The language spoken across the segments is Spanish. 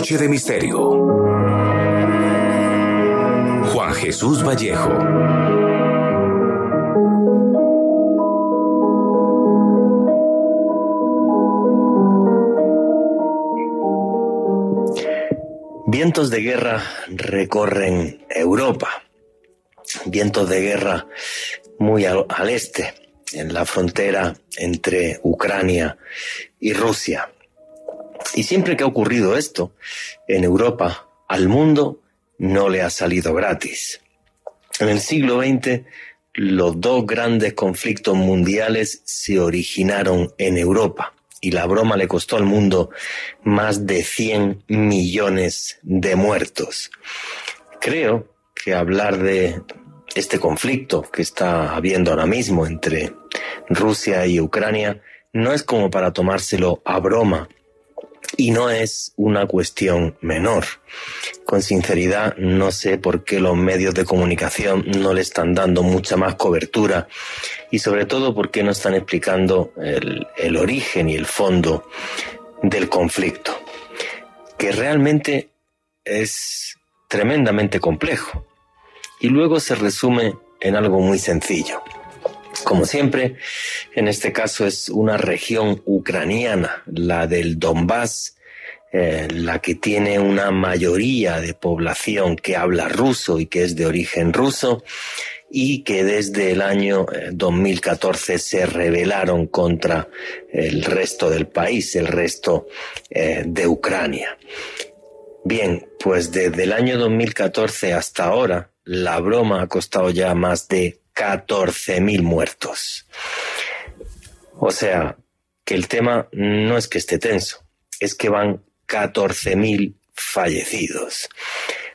Noche de Misterio. Juan Jesús Vallejo. Vientos de guerra recorren Europa. Vientos de guerra muy al, este, en la frontera entre Ucrania y Rusia. Y siempre que ha ocurrido esto en Europa, al mundo no le ha salido gratis. En el siglo XX, los dos grandes conflictos mundiales se originaron en Europa y la broma le costó al mundo más de 100 millones de muertos. Creo que hablar de este conflicto que está habiendo ahora mismo entre Rusia y Ucrania no es como para tomárselo a broma y no es una cuestión menor. Con sinceridad, no sé por qué los medios de comunicación no le están dando mucha más cobertura y sobre todo por qué no están explicando el, el origen y el fondo del conflicto, que realmente es tremendamente complejo y luego se resume en algo muy sencillo. Como siempre, en este caso es una región ucraniana, la del Donbass, eh, la que tiene una mayoría de población que habla ruso y que es de origen ruso y que desde el año 2014 eh, se rebelaron contra el resto del país, el resto eh, de Ucrania. Bien, pues desde el año 2014 hasta ahora, la broma ha costado ya más de 14.000 muertos. O sea, que el tema no es que esté tenso, es que van 14.000 fallecidos.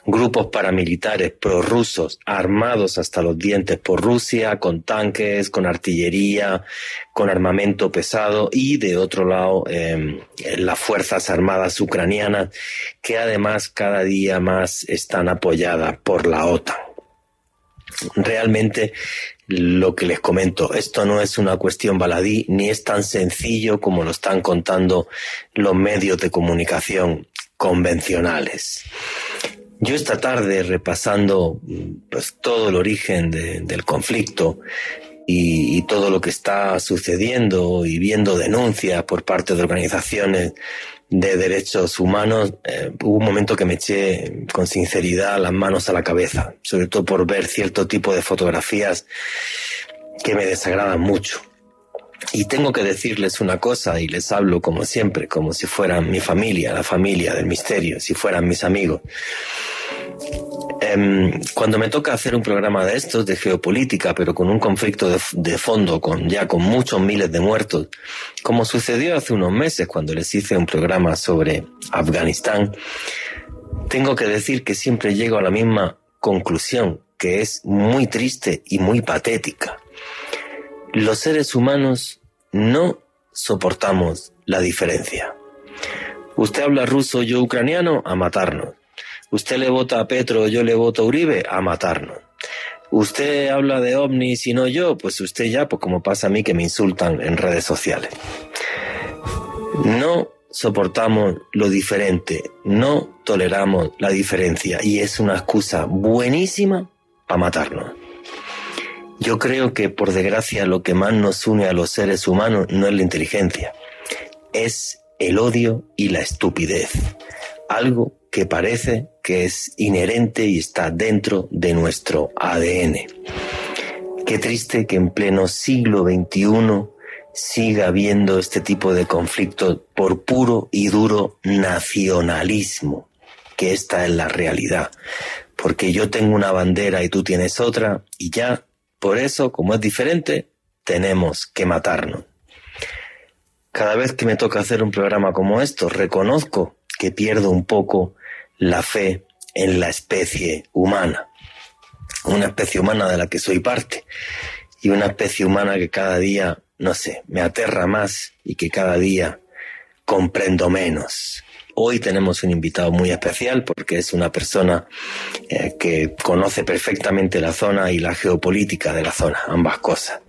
Grupos paramilitares prorrusos armados hasta los dientes por Rusia, con tanques, con artillería, con armamento pesado y de otro lado em, las Fuerzas Armadas ucranianas que además cada día más están apoyadas por la OTAN realmente lo que les comento, esto no es una cuestión baladí ni es tan sencillo como lo están contando los medios de comunicación convencionales. Yo esta tarde repasando pues, todo el origen del conflicto y, todo lo que está sucediendo y viendo denuncias por parte de organizaciones de derechos humanos, eh, hubo un momento que me eché con sinceridad las manos a la cabeza, sobre todo por ver cierto tipo de fotografías que me desagradan mucho. Y tengo que decirles una cosa, y les hablo como siempre, como si fueran mi familia, la familia del misterio, si fueran mis amigos. Em, cuando me toca hacer un programa de estos, de geopolítica, pero con un conflicto de, fondo, con ya con muchos miles de muertos, como sucedió hace unos meses cuando les hice un programa sobre Afganistán, tengo que decir que siempre llego a la misma conclusión, que es muy triste y muy patética. Los seres humanos no soportamos la diferencia. Usted habla ruso, yo ucraniano, a matarnos. Usted le vota a Petro, yo le voto a Uribe, a matarnos. Usted habla de ovnis y no yo, pues usted ya, pues como pasa a mí que me insultan en redes sociales. No soportamos lo diferente, no toleramos la diferencia y es una excusa buenísima para matarnos. Yo creo que por desgracia lo que más nos une a los seres humanos no es la inteligencia, es el odio y la estupidez, algo que parece que es inherente y está dentro de nuestro ADN. Qué triste que en pleno siglo XXI siga habiendo este tipo de conflicto por puro y duro nacionalismo, que esta es la realidad. Porque yo tengo una bandera y tú tienes otra, y ya, por eso, como es diferente, tenemos que matarnos. Cada vez que me toca hacer un programa como esto, reconozco que pierdo un poco la fe en la especie humana, una especie humana de la que soy parte y una especie humana que cada día, no sé, me aterra más y que cada día comprendo menos. Hoy tenemos un invitado muy especial porque es una persona eh, que conoce perfectamente la zona y la geopolítica de la zona, ambas cosas.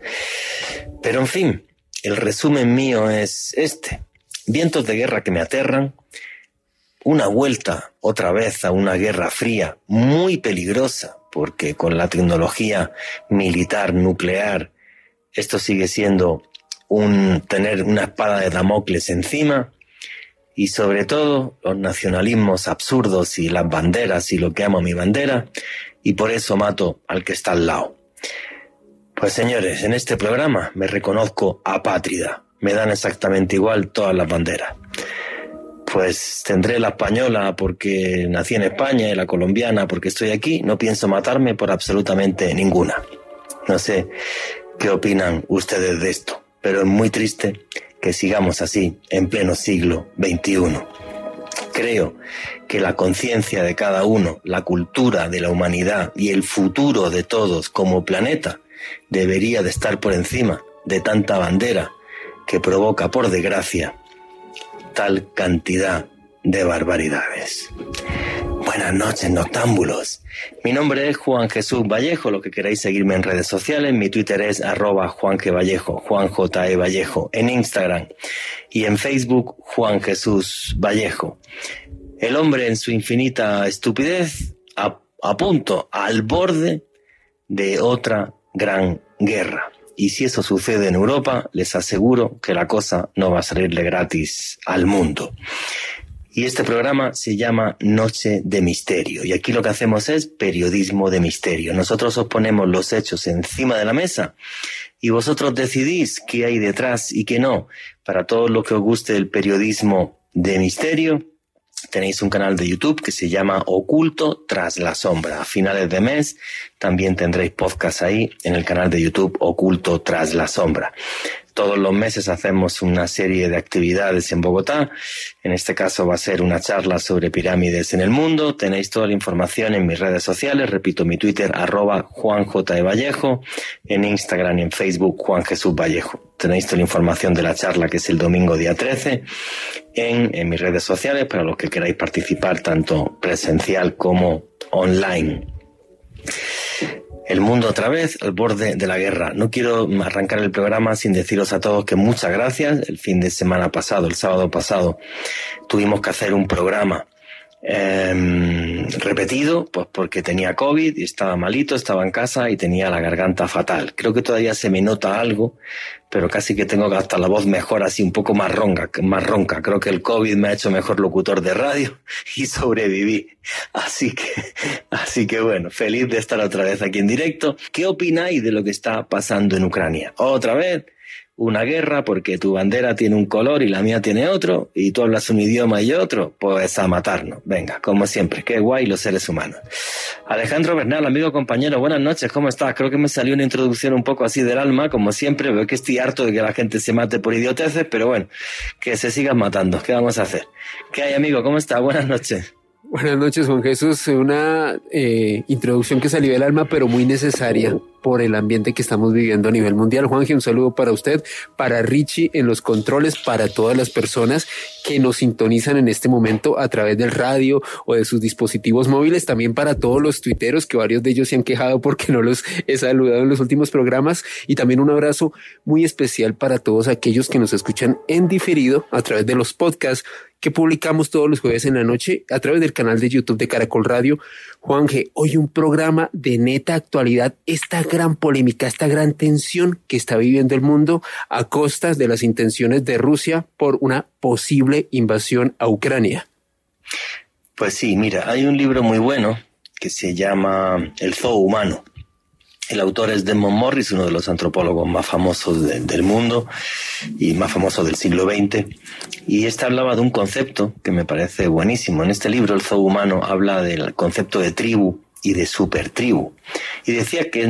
Pero en fin, el resumen mío es este. Vientos de guerra que me aterran, una vuelta otra vez a una guerra fría muy peligrosa, porque con la tecnología militar nuclear esto sigue siendo un tener una espada de Damocles encima y sobre todo los nacionalismos absurdos y las banderas y lo que amo mi bandera y por eso mato al que está al lado. Pues señores, en este programa me reconozco apátrida. Me dan exactamente igual todas las banderas. Pues tendré la española porque nací en España y la colombiana porque estoy aquí. No pienso matarme por absolutamente ninguna. No sé qué opinan ustedes de esto, pero es muy triste que sigamos así en pleno siglo XXI. Creo que la conciencia de cada uno, la cultura de la humanidad y el futuro de todos como planeta debería de estar por encima de tanta bandera que provoca, por desgracia, tal cantidad de barbaridades. Buenas noches, noctámbulos. Mi nombre es Juan Jesús Vallejo, lo que queráis seguirme en redes sociales. Mi Twitter es arroba. Vallejo, Juan J. E. Vallejo, en Instagram y en Facebook Juan Jesús Vallejo. El hombre en su infinita estupidez a, a punto, al borde de otra gran guerra. Y si eso sucede en Europa, les aseguro que la cosa no va a salirle gratis al mundo. Y este programa se llama Noche de Misterio. Y aquí lo que hacemos es periodismo de misterio. Nosotros os ponemos los hechos encima de la mesa y vosotros decidís qué hay detrás y qué no. Para todos los que os guste el periodismo de misterio, tenéis un canal de YouTube que se llama Oculto tras la sombra. A finales de mes también tendréis podcast ahí en el canal de YouTube Oculto tras la sombra. Todos los meses hacemos una serie de actividades en Bogotá. En este caso va a ser una charla sobre pirámides en el mundo. Tenéis toda la información en mis redes sociales. Repito, mi Twitter, arroba Juan J. Vallejo. En Instagram y en Facebook, Juan Jesús Vallejo. Tenéis toda la información de la charla que es el domingo día 13 en, en mis redes sociales para los que queráis participar tanto presencial como online el mundo otra vez al borde de la guerra. No quiero arrancar el programa sin deciros a todos que muchas gracias. El fin de semana pasado, el sábado pasado, tuvimos que hacer un programa Em, repetido, pues porque tenía COVID y estaba malito, estaba en casa y tenía la garganta fatal. Creo que todavía se me nota algo, pero casi que tengo hasta la voz mejor, así un poco más ronca, más ronca. Creo que el COVID me ha hecho mejor locutor de radio y sobreviví. Así que, así que bueno, feliz de estar otra vez aquí en directo. ¿Qué opináis de lo que está pasando en Ucrania? Otra vez, una guerra porque tu bandera tiene un color y la mía tiene otro, y tú hablas un idioma y otro, pues a matarnos. Venga, como siempre, qué guay los seres humanos. Alejandro Bernal, amigo compañero, buenas noches, ¿cómo estás? Creo que me salió una introducción un poco así del alma, como siempre, veo que estoy harto de que la gente se mate por idioteces, pero bueno, que se sigan matando, ¿qué vamos a hacer? ¿Qué hay, amigo? ¿Cómo estás? Buenas noches. Buenas noches, Juan Jesús. Una eh, introducción que salió del alma, pero muy necesaria por el ambiente que estamos viviendo a nivel mundial. Juanje, un saludo para usted, para Richie en los controles, para todas las personas que nos sintonizan en este momento a través del radio o de sus dispositivos móviles, también para todos los tuiteros, que varios de ellos se han quejado porque no los he saludado en los últimos programas, y también un abrazo muy especial para todos aquellos que nos escuchan en diferido a través de los podcasts que publicamos todos los jueves en la noche a través del canal de YouTube de Caracol Radio. Juanje, hoy un programa de neta actualidad, esta gran polémica, esta gran tensión que está viviendo el mundo a costas de las intenciones de Rusia por una posible invasión a Ucrania. Pues sí, mira, hay un libro muy bueno que se llama El Zoo Humano el autor es Desmond Morris, uno de los antropólogos más famosos del mundo y más famoso del siglo XX. Y este hablaba de un concepto que me parece buenísimo. En este libro, El Zoo Humano, habla del concepto de tribu y de supertribu. Y decía que es,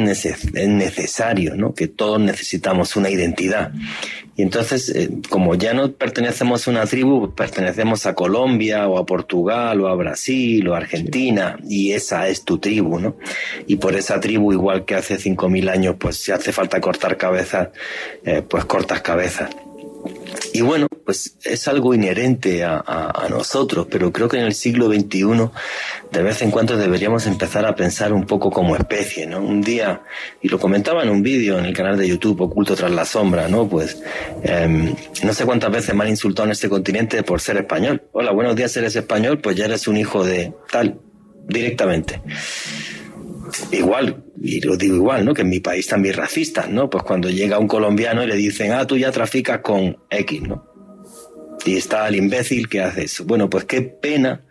necesario, ¿no? que todos necesitamos una identidad. Y entonces, eh, como ya no pertenecemos a una tribu, pertenecemos a Colombia o a Portugal o a Brasil o a Argentina, y esa es tu tribu, ¿no? Y por esa tribu, igual que hace 5.000 años, pues si hace falta cortar cabezas, eh, pues cortas cabezas. Y bueno, pues es algo inherente a, nosotros, pero creo que en el siglo XXI de vez en cuando deberíamos empezar a pensar un poco como especie, ¿no? Un día, y lo comentaba en un vídeo en el canal de YouTube, Oculto tras la sombra, ¿no? Pues em, no sé cuántas veces me han insultado en este continente por ser español. Hola, buenos días, eres español, pues ya eres un hijo de tal, directamente. Igual, y lo digo igual, ¿no? Que en mi país también racistas, ¿no? Pues cuando llega un colombiano y le dicen, ah, tú ya traficas con X, ¿no? Y está el imbécil que hace eso. Bueno, pues qué pena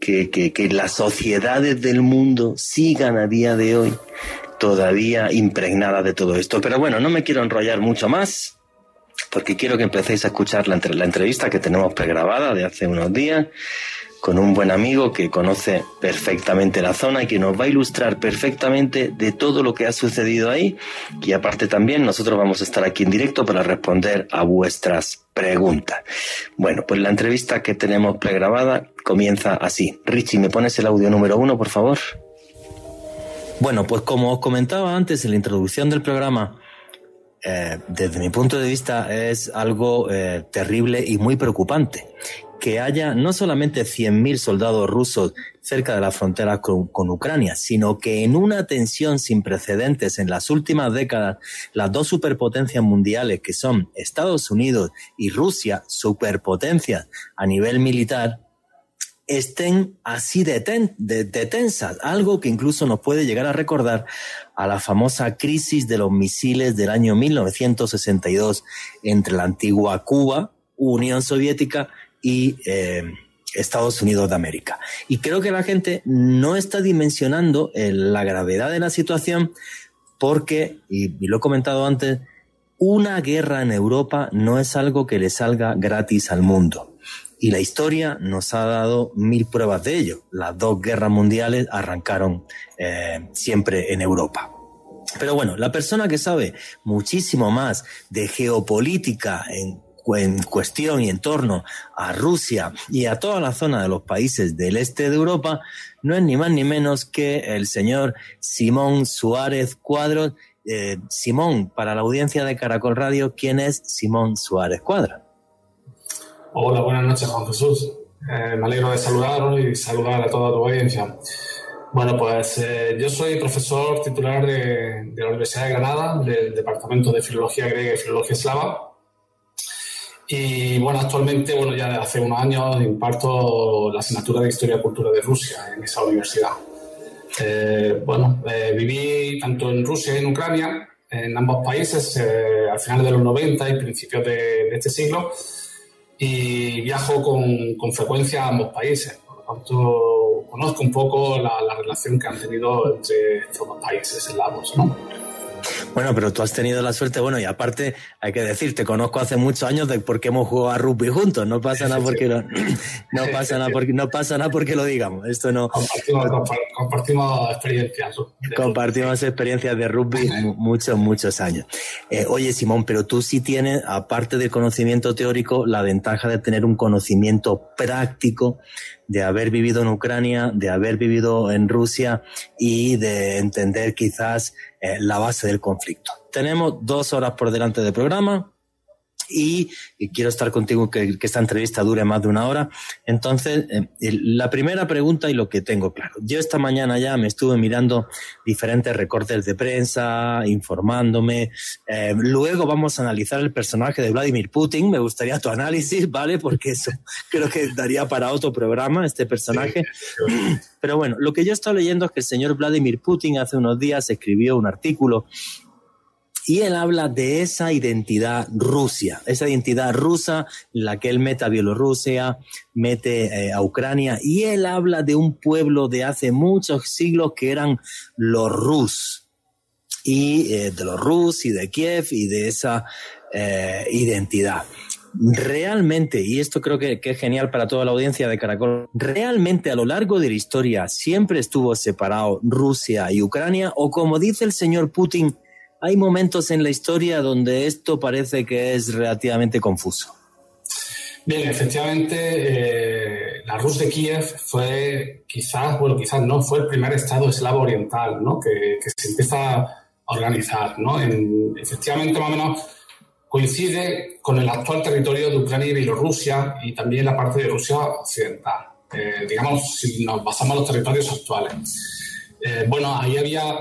que, que, que las sociedades del mundo sigan a día de hoy todavía impregnadas de todo esto. Pero bueno, no me quiero enrollar mucho más porque quiero que empecéis a escuchar la, la entrevista que tenemos pregrabada de hace unos días con un buen amigo que conoce perfectamente la zona y que nos va a ilustrar perfectamente de todo lo que ha sucedido ahí. Y aparte también nosotros vamos a estar aquí en directo para responder a vuestras preguntas. Bueno, pues la entrevista que tenemos pregrabada comienza así. Richie, ¿me pones el audio número uno, por favor? Bueno, pues como os comentaba antes en la introducción del programa, eh, desde mi punto de vista es algo eh, terrible y muy preocupante que haya no solamente 100.000 soldados rusos cerca de la frontera con, Ucrania, sino que en una tensión sin precedentes en las últimas décadas, las dos superpotencias mundiales que son Estados Unidos y Rusia, superpotencias a nivel militar, estén así de, de, tensas, algo que incluso nos puede llegar a recordar a la famosa crisis de los misiles del año 1962 entre la antigua Cuba, Unión Soviética y eh, Estados Unidos de América. Y creo que la gente no está dimensionando eh, la gravedad de la situación porque, y, lo he comentado antes, una guerra en Europa no es algo que le salga gratis al mundo. Y la historia nos ha dado mil pruebas de ello. Las dos guerras mundiales arrancaron eh, siempre en Europa. Pero bueno, la persona que sabe muchísimo más de geopolítica en en cuestión y en torno a Rusia y a toda la zona de los países del este de Europa no es ni más ni menos que el señor Simón Suárez Cuadros. Eh, Simón, para la audiencia de Caracol Radio, ¿quién es Simón Suárez Cuadros? Hola, buenas noches, Juan Jesús. Eh, me alegro de saludaros y saludar a toda tu audiencia. Bueno, pues eh, yo soy profesor titular de, de, la Universidad de Granada, del Departamento de Filología Griega y Filología Eslava, y bueno, actualmente, bueno, ya hace unos años imparto la asignatura de Historia y Cultura de Rusia en esa universidad. Eh, bueno, eh, viví tanto en Rusia y en Ucrania, en ambos países, eh, al final de los 90 y principios de, este siglo, y viajo con, con, frecuencia a ambos países. Por lo tanto, conozco un poco la, la relación que han tenido entre estos dos países eslavos, ¿no? Bueno, pero tú has tenido la suerte, bueno, y aparte hay que decir, te conozco hace muchos años de por qué hemos jugado a rugby juntos, no pasa nada porque lo, no pasa nada porque no pasa nada porque lo digamos. Esto no compartimos, experiencias. Compartimos experiencias de rugby muchos muchos años. Eh, oye, Simón, pero tú sí tienes aparte del conocimiento teórico la ventaja de tener un conocimiento práctico de haber vivido en Ucrania, de haber vivido en Rusia y de entender quizás eh, la base del conflicto. Tenemos dos horas por delante del programa y, quiero estar contigo que, que, esta entrevista dure más de una hora. Entonces, eh, la primera pregunta y lo que tengo claro. Yo esta mañana ya me estuve mirando diferentes recortes de prensa, informándome. Eh, luego vamos a analizar el personaje de Vladimir Putin. Me gustaría tu análisis, ¿vale? Porque eso creo que daría para otro programa este personaje. Pero bueno, lo que yo he estado leyendo es que el señor Vladimir Putin hace unos días escribió un artículo y él habla de esa identidad Rusia, esa identidad rusa, la que él mete a Bielorrusia, mete eh, a Ucrania, y él habla de un pueblo de hace muchos siglos que eran los rus, y eh, de los rus y de Kiev y de esa eh, identidad. Realmente, y esto creo que, que es genial para toda la audiencia de Caracol, realmente a lo largo de la historia siempre estuvo separado Rusia y Ucrania, o como dice el señor Putin, hay momentos en la historia donde esto parece que es relativamente confuso. Bien, efectivamente, eh, la Rus de Kiev fue quizás, bueno, quizás no, fue el primer estado eslavo oriental, ¿no? Que, se empieza a organizar, ¿no? En, efectivamente, más o menos coincide con el actual territorio de Ucrania y Bielorrusia y también la parte de Rusia occidental. Eh, digamos, si nos basamos en los territorios actuales. Eh, bueno, ahí había,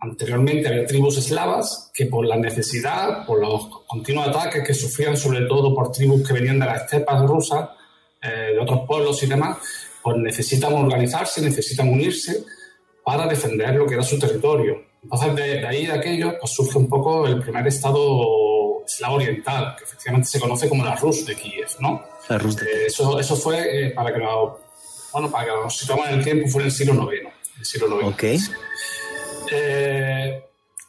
anteriormente había tribus eslavas que por la necesidad, por los continuos ataques que sufrían sobre todo por tribus que venían de las estepas rusas, eh, de otros pueblos y demás, pues necesitan organizarse, necesitan unirse para defender lo que era su territorio. Entonces, de, ahí, de aquello, pues surge un poco el primer estado eslavo oriental, que efectivamente se conoce como la Rus de Kiev, ¿no? La Rus de Kiev. eso, eso fue, para que lo bueno, para que nos situemos en el tiempo, fue en el siglo IX. El siglo IX. Eh,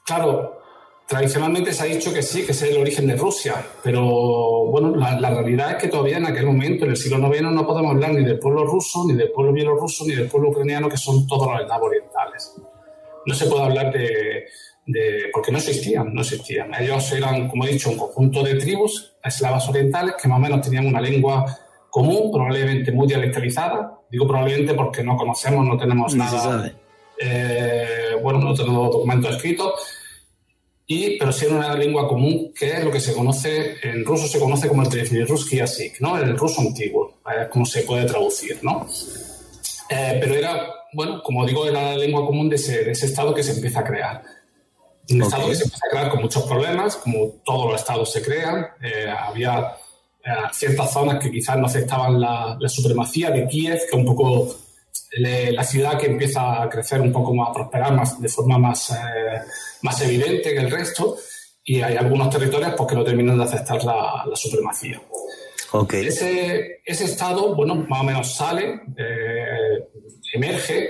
claro, tradicionalmente se ha dicho que sí, que es el origen de Rusia, pero bueno, la, realidad es que todavía en aquel momento, en el siglo IX, no podemos hablar ni del pueblo ruso, ni del pueblo bielorruso, ni del pueblo ucraniano, que son todos los estados orientales. No se puede hablar de, de, porque no existían, no existían. Ellos eran, como he dicho, un conjunto de tribus eslavas orientales que más o menos tenían una lengua común, probablemente muy dialectalizada. Digo probablemente porque no conocemos, no tenemos nada. Eh, bueno, no tenemos documentos escritos. Y, pero sí en una lengua común que es lo que se conoce, en ruso se conoce como el ruski Yasik, ¿no? El ruso antiguo, es como se puede traducir, ¿no? Eh, pero era, bueno, como digo, era la lengua común de ese, de ese estado que se empieza a crear. Un estado que se empieza a crear con muchos problemas, como todos los estados se crean. Eh, había ciertas zonas que quizás no aceptaban la, supremacía de Kiev, que un poco la ciudad que empieza a crecer un poco más, a prosperar más, de forma más, eh, más evidente que el resto, y hay algunos territorios pues, que no terminan de aceptar la, supremacía. Okay. Ese, ese, estado, bueno, más o menos sale, eh, emerge,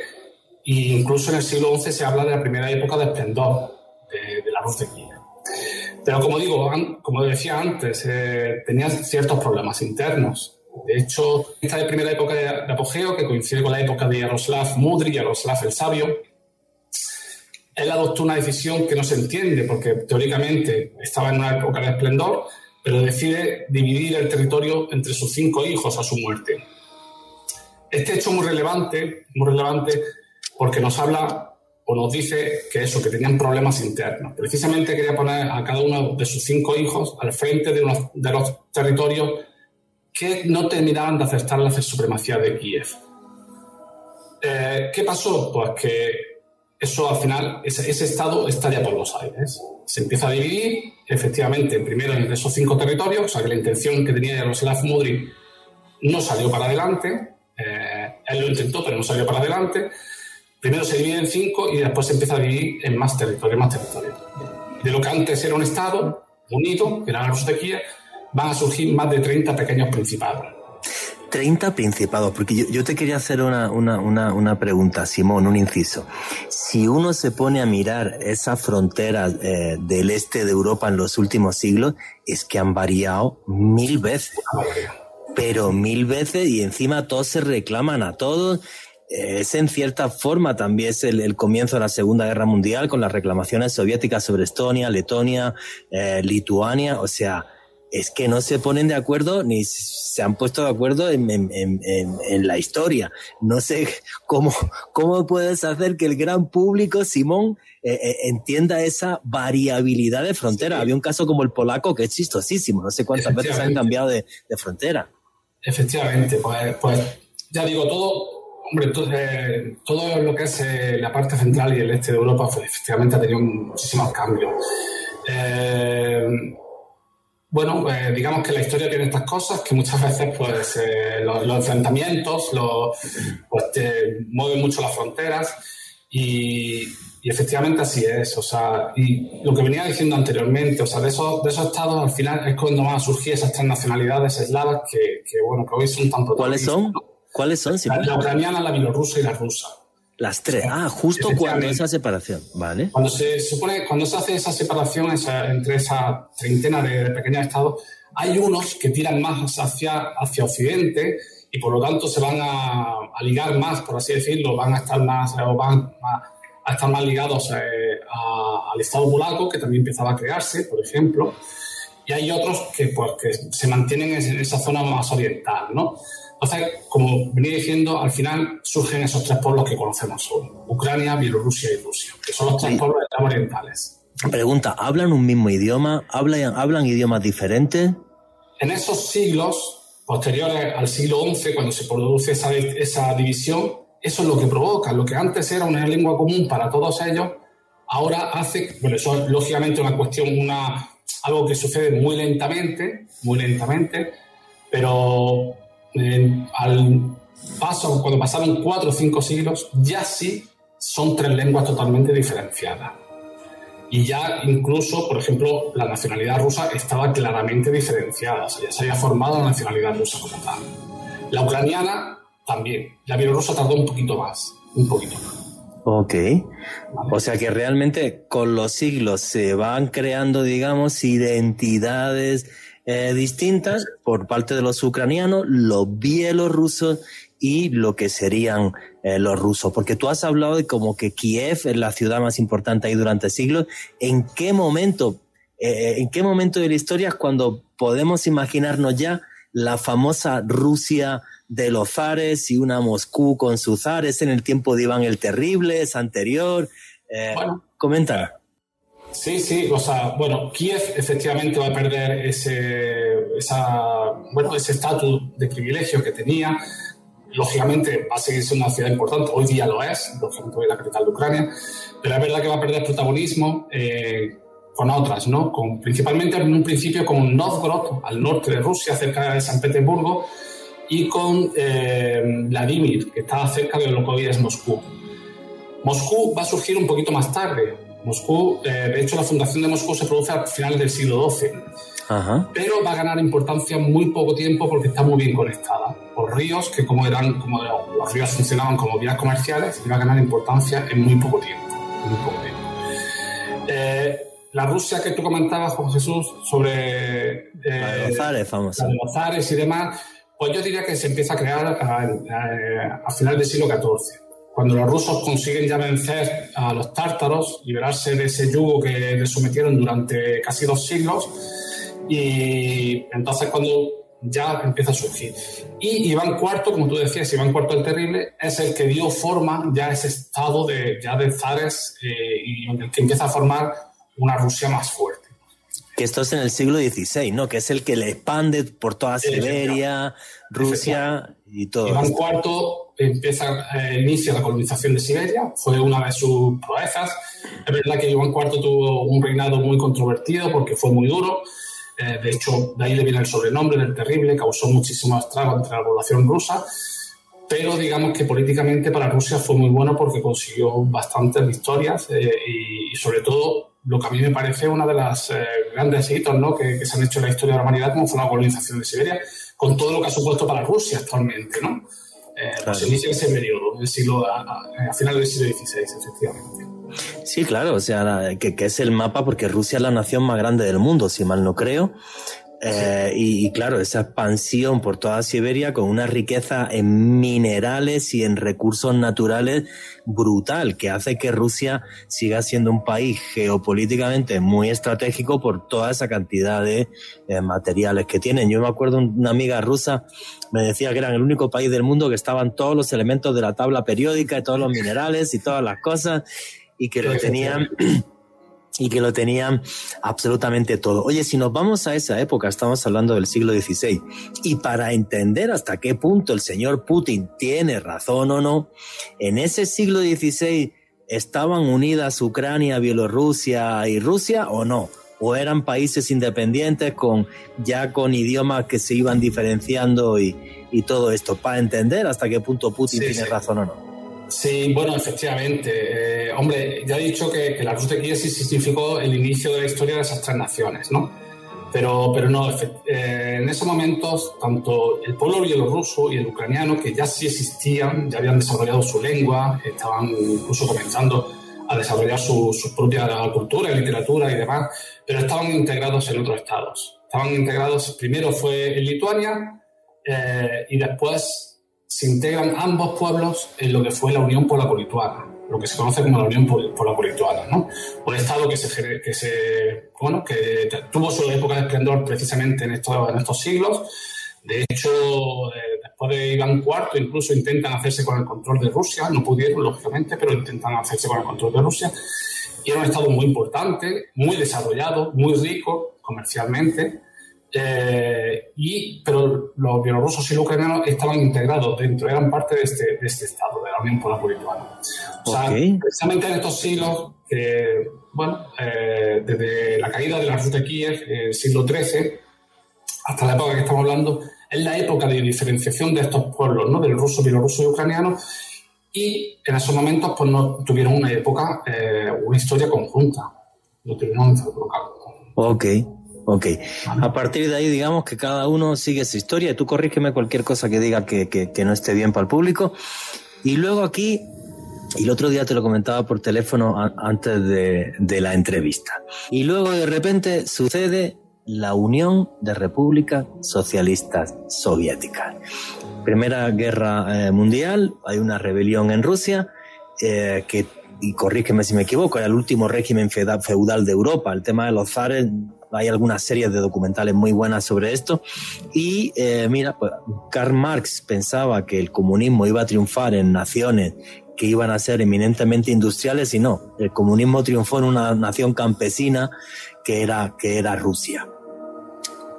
e incluso en el siglo XI se habla de la primera época de esplendor de, de la luz de Kiev. Pero como digo, como decía antes, eh, tenía ciertos problemas internos. De hecho, esta es la primera época de, apogeo, que coincide con la época de Yaroslav Mudri, Yaroslav el Sabio. Él adoptó una decisión que no se entiende, porque teóricamente estaba en una época de esplendor, pero decide dividir el territorio entre sus cinco hijos a su muerte. Este hecho es muy relevante, muy relevante porque nos habla o nos dice que eso, que tenían problemas internos. Precisamente quería poner a cada uno de sus cinco hijos al frente de, de los territorios que no terminaban de aceptar la supremacía de Kiev. Eh, ¿Qué pasó? Pues que eso al final, ese, estado estalla por los aires. Se empieza a dividir, efectivamente, primero en esos cinco territorios, o sea que la intención que tenía Yaroslav Mudri no salió para adelante. Eh, él lo intentó, pero no salió para adelante primero se divide en cinco y después se empieza a dividir en más territorios, más territorios. De lo que antes era un Estado unido, que era la de Kiev, van a surgir más de 30 pequeños principados. 30 principados, porque yo, te quería hacer una, una, una, pregunta, Simón, un inciso. Si uno se pone a mirar esas fronteras eh, del este de Europa en los últimos siglos, es que han variado mil veces. Pero mil veces y encima todos se reclaman a todos es en cierta forma también es el, comienzo de la Segunda Guerra Mundial con las reclamaciones soviéticas sobre Estonia, Letonia, eh, Lituania, o sea, es que no se ponen de acuerdo ni se han puesto de acuerdo en, la historia. No sé cómo, cómo puedes hacer que el gran público, Simón, eh, eh, entienda esa variabilidad de frontera. Había un caso como el polaco que es chistosísimo, no sé cuántas veces han cambiado de, frontera. Efectivamente, pues, pues ya digo, todo Hombre, eh, todo lo que es la parte central y el este de Europa pues, efectivamente ha tenido muchísimos cambios. Eh, bueno, digamos que la historia tiene estas cosas que muchas veces pues los, enfrentamientos pues, mueven mucho las fronteras y, efectivamente así es. O sea, y lo que venía diciendo anteriormente, o sea, de esos, de esos estados al final es cuando van a surgir esas tres nacionalidades eslavas que, bueno, que hoy son tanto... ¿Cuáles son? ¿Cuáles son? La, ucraniana, la bielorrusa y la rusa. Las tres. Ah, justo cuando esa separación, ¿vale? Cuando se supone, cuando se hace esa separación entre esa treintena de, pequeños estados, hay unos que tiran más hacia, hacia Occidente y por lo tanto se van a, ligar más, por así decirlo, van a estar más, o van a, estar más ligados eh, al Estado polaco, que también empezaba a crearse, por ejemplo, y hay otros que, pues, que se mantienen en esa zona más oriental, ¿no? Entonces, como venía diciendo, al final surgen esos tres pueblos que conocemos hoy, Ucrania, Bielorrusia y Rusia, que son los tres pueblos orientales. Pregunta, ¿hablan un mismo idioma? ¿Hablan, hablan idiomas diferentes? En esos siglos posteriores al siglo XI, cuando se produce esa, esa división, eso es lo que provoca. Lo que antes era una lengua común para todos ellos, ahora hace, bueno, eso es lógicamente una cuestión, una, algo que sucede muy lentamente, muy lentamente, pero eh, al paso, cuando pasaron cuatro o cinco siglos, ya sí son tres lenguas totalmente diferenciadas. Y ya incluso, por ejemplo, la nacionalidad rusa estaba claramente diferenciada, o sea, ya se había formado la nacionalidad rusa como tal. La ucraniana también, la bielorrusa tardó un poquito más, un poquito más. Ok. O sea que realmente con los siglos se van creando, digamos, identidades eh, distintas por parte de los ucranianos, los bielorrusos y lo que serían eh, los rusos. Porque tú has hablado de como que Kiev es la ciudad más importante ahí durante siglos. ¿En qué momento, eh, en qué momento de la historia es cuando podemos imaginarnos ya la famosa Rusia de los zares y una Moscú con sus zares en el tiempo de Iván el Terrible, es anterior? Eh, comenta. Sí, sí, o sea, bueno, Kiev efectivamente va a perder ese, esa, bueno, ese estatus de privilegio que tenía lógicamente va a seguir siendo una ciudad importante, hoy día lo es, lógicamente es la capital de Ucrania, pero es verdad que va a perder protagonismo eh, con otras, ¿no? Con, principalmente en un principio con Novgorod, al norte de Rusia, cerca de San Petersburgo, y con eh, Vladimir, que está cerca de lo que hoy es Moscú. Moscú va a surgir un poquito más tarde. Moscú, eh, de hecho, la fundación de Moscú se produce a finales del siglo XII pero va a ganar importancia muy poco tiempo porque está muy bien conectada por ríos que como eran como los ríos funcionaban como vías comerciales y va a ganar importancia en muy poco tiempo, eh, la Rusia que tú comentabas, Juan Jesús, sobre eh, los zares, los zares y demás, pues yo diría que se empieza a crear a, a final del siglo XIV cuando los rusos consiguen ya vencer a los tártaros, liberarse de ese yugo que les sometieron durante casi dos siglos, y entonces cuando ya empieza a surgir. Y Iván IV, como tú decías, Iván IV el Terrible, es el que dio forma ya a ese estado de, ya de zares eh, y el que empieza a formar una Rusia más fuerte. Que esto es en el siglo XVI, ¿no? Que es el que le expande por toda Siberia, Rusia y todo. Iván IV empieza, eh, inicia la colonización de Siberia, fue una de sus proezas. Es verdad que Iván IV tuvo un reinado muy controvertido porque fue muy duro eh, de hecho, de ahí le viene el sobrenombre del terrible, causó muchísimo estrago entre la población rusa, pero digamos que políticamente para Rusia fue muy bueno porque consiguió bastantes victorias eh, y, sobre todo lo que a mí me parece una de las eh, grandes hitos ¿no? que, se han hecho en la historia de la humanidad, como fue la colonización de Siberia, con todo lo que ha supuesto para Rusia actualmente. ¿no? Pues inicia ese periodo, el siglo, a, a finales del siglo XVI, efectivamente. Sí, claro, o sea, que, es el mapa porque Rusia es la nación más grande del mundo, si mal no creo. Eh, y, claro, esa expansión por toda Siberia con una riqueza en minerales y en recursos naturales brutal, que hace que Rusia siga siendo un país geopolíticamente muy estratégico por toda esa cantidad de eh, materiales que tienen. Yo me acuerdo una amiga rusa me decía que eran el único país del mundo que estaban todos los elementos de la tabla periódica y todos los minerales y todas las cosas y que lo tenían y que lo tenían absolutamente todo. Oye, si nos vamos a esa época, estamos hablando del siglo XVI, y para entender hasta qué punto el señor Putin tiene razón o no, en ese siglo XVI estaban unidas Ucrania, Bielorrusia y Rusia o no, o eran países independientes con ya con idiomas que se iban diferenciando y, todo esto, para entender hasta qué punto Putin tiene razón o no. Sí, bueno, efectivamente. Eh, hombre, ya he dicho que, la Rus de Kiev sí significó el inicio de la historia de esas tres naciones, ¿no? Pero, pero no, eh, en esos momentos, tanto el pueblo bielorruso y el ucraniano, que ya sí existían, ya habían desarrollado su lengua, estaban incluso comenzando a desarrollar su, propia cultura, literatura y demás, pero estaban integrados en otros estados. Estaban integrados, primero fue en Lituania eh, y después se integran ambos pueblos en lo que fue la Unión Polaco-Lituana, lo que se conoce como la Unión Polaco-Lituana, ¿no? Un estado que se, que se bueno, que tuvo su época de esplendor precisamente en estos, en estos siglos. De hecho, eh, después de Iván IV, incluso intentan hacerse con el control de Rusia, no pudieron, lógicamente, pero intentan hacerse con el control de Rusia. y era un Estado muy importante, muy desarrollado, muy rico comercialmente, eh, y, pero los bielorrusos y los ucranianos estaban integrados dentro, eran parte de este, de este Estado, de la Unión Polaco-Lituana. O sea, precisamente en estos siglos, que, bueno, eh, desde la caída de la ruta de Kiev, el siglo XIII, hasta la época que estamos hablando, es la época de diferenciación de estos pueblos, ¿no? del ruso, bielorruso y ucraniano, y en esos momentos pues no tuvieron una época, eh, una historia conjunta, no tuvieron Ok, ok. A partir de ahí, digamos que cada uno sigue su historia. Tú corrígeme cualquier cosa que diga que, que, no esté bien para el público. Y luego aquí, y el otro día te lo comentaba por teléfono antes de, de la entrevista. Y luego de repente sucede la Unión de Repúblicas Socialistas Soviéticas. Primera Guerra eh, Mundial, hay una rebelión en Rusia eh, que, y corrígeme si me equivoco, era el último régimen feudal de Europa. El tema de los zares, hay algunas series de documentales muy buenas sobre esto. Y eh, mira, pues, Karl Marx pensaba que el comunismo iba a triunfar en naciones que iban a ser eminentemente industriales y no, el comunismo triunfó en una nación campesina que era, que era Rusia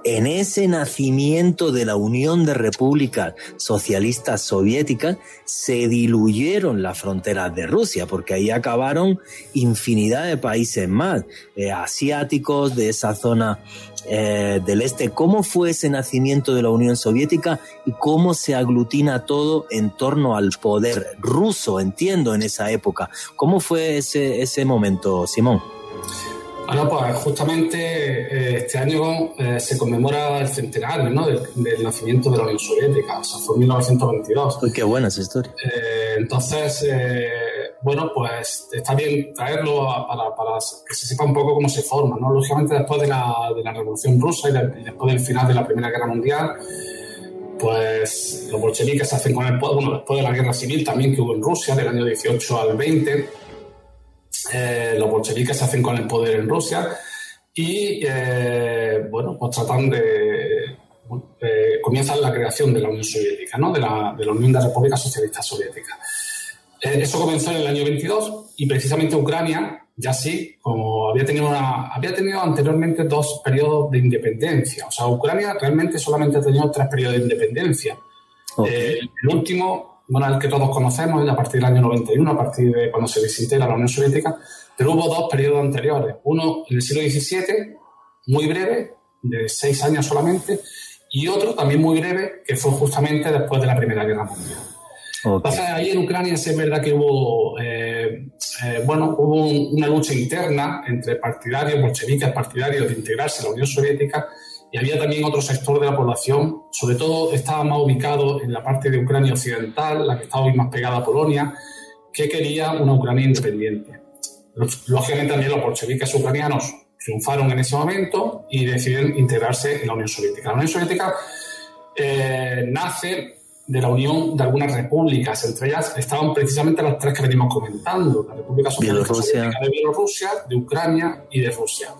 en ese nacimiento de la Unión de Repúblicas Socialistas Soviéticas se diluyeron las fronteras de Rusia, porque ahí acabaron infinidad de países más, eh, asiáticos de esa zona eh, del este. ¿Cómo fue ese nacimiento de la Unión Soviética y cómo se aglutina todo en torno al poder ruso, entiendo, en esa época? ¿Cómo fue ese, ese momento, Simón? Bueno, pues justamente eh, este año eh, se conmemora el centenario ¿no? del, nacimiento de la Unión Soviética, o sea, fue en 1922. Uy, qué buena esa historia. Eh, entonces, bueno, pues está bien traerlo para, para, que se sepa un poco cómo se forma, ¿no? Lógicamente, después de la, de la Revolución Rusa y, después del final de la Primera Guerra Mundial, pues los bolcheviques se hacen con el poder, bueno, después de la Guerra Civil también que hubo en Rusia, del año 18 al 20 eh, los bolcheviques se hacen con el poder en Rusia y, eh, bueno, pues tratan de... Eh, comienzan la creación de la Unión Soviética, ¿no? de, la, de la Unión de Repúblicas Socialistas Soviéticas. eso comenzó en el año 22 y precisamente Ucrania, ya sí, como había tenido, una, había tenido anteriormente dos periodos de independencia. O sea, Ucrania realmente solamente ha tenido tres periodos de independencia. el último bueno, el que todos conocemos, a partir del año 91, a partir de cuando se desintegra la Unión Soviética, pero hubo dos periodos anteriores. Uno en el siglo XVII, muy breve, de seis años solamente, y otro también muy breve, que fue justamente después de la Primera Guerra Mundial. Entonces, ahí en Ucrania sí es verdad que hubo, eh, eh, bueno, hubo una lucha interna entre partidarios, bolcheviques partidarios de integrarse a la Unión Soviética y había también otro sector de la población, sobre todo estaba más ubicado en la parte de Ucrania occidental, la que estaba hoy más pegada a Polonia, que quería una Ucrania independiente. Lógicamente también los bolcheviques ucranianos triunfaron en ese momento y deciden integrarse en la Unión Soviética. La Unión Soviética eh, nace de la unión de algunas repúblicas, entre ellas estaban precisamente las tres que venimos comentando, la República Socialista de Bielorrusia, de Ucrania y de Rusia.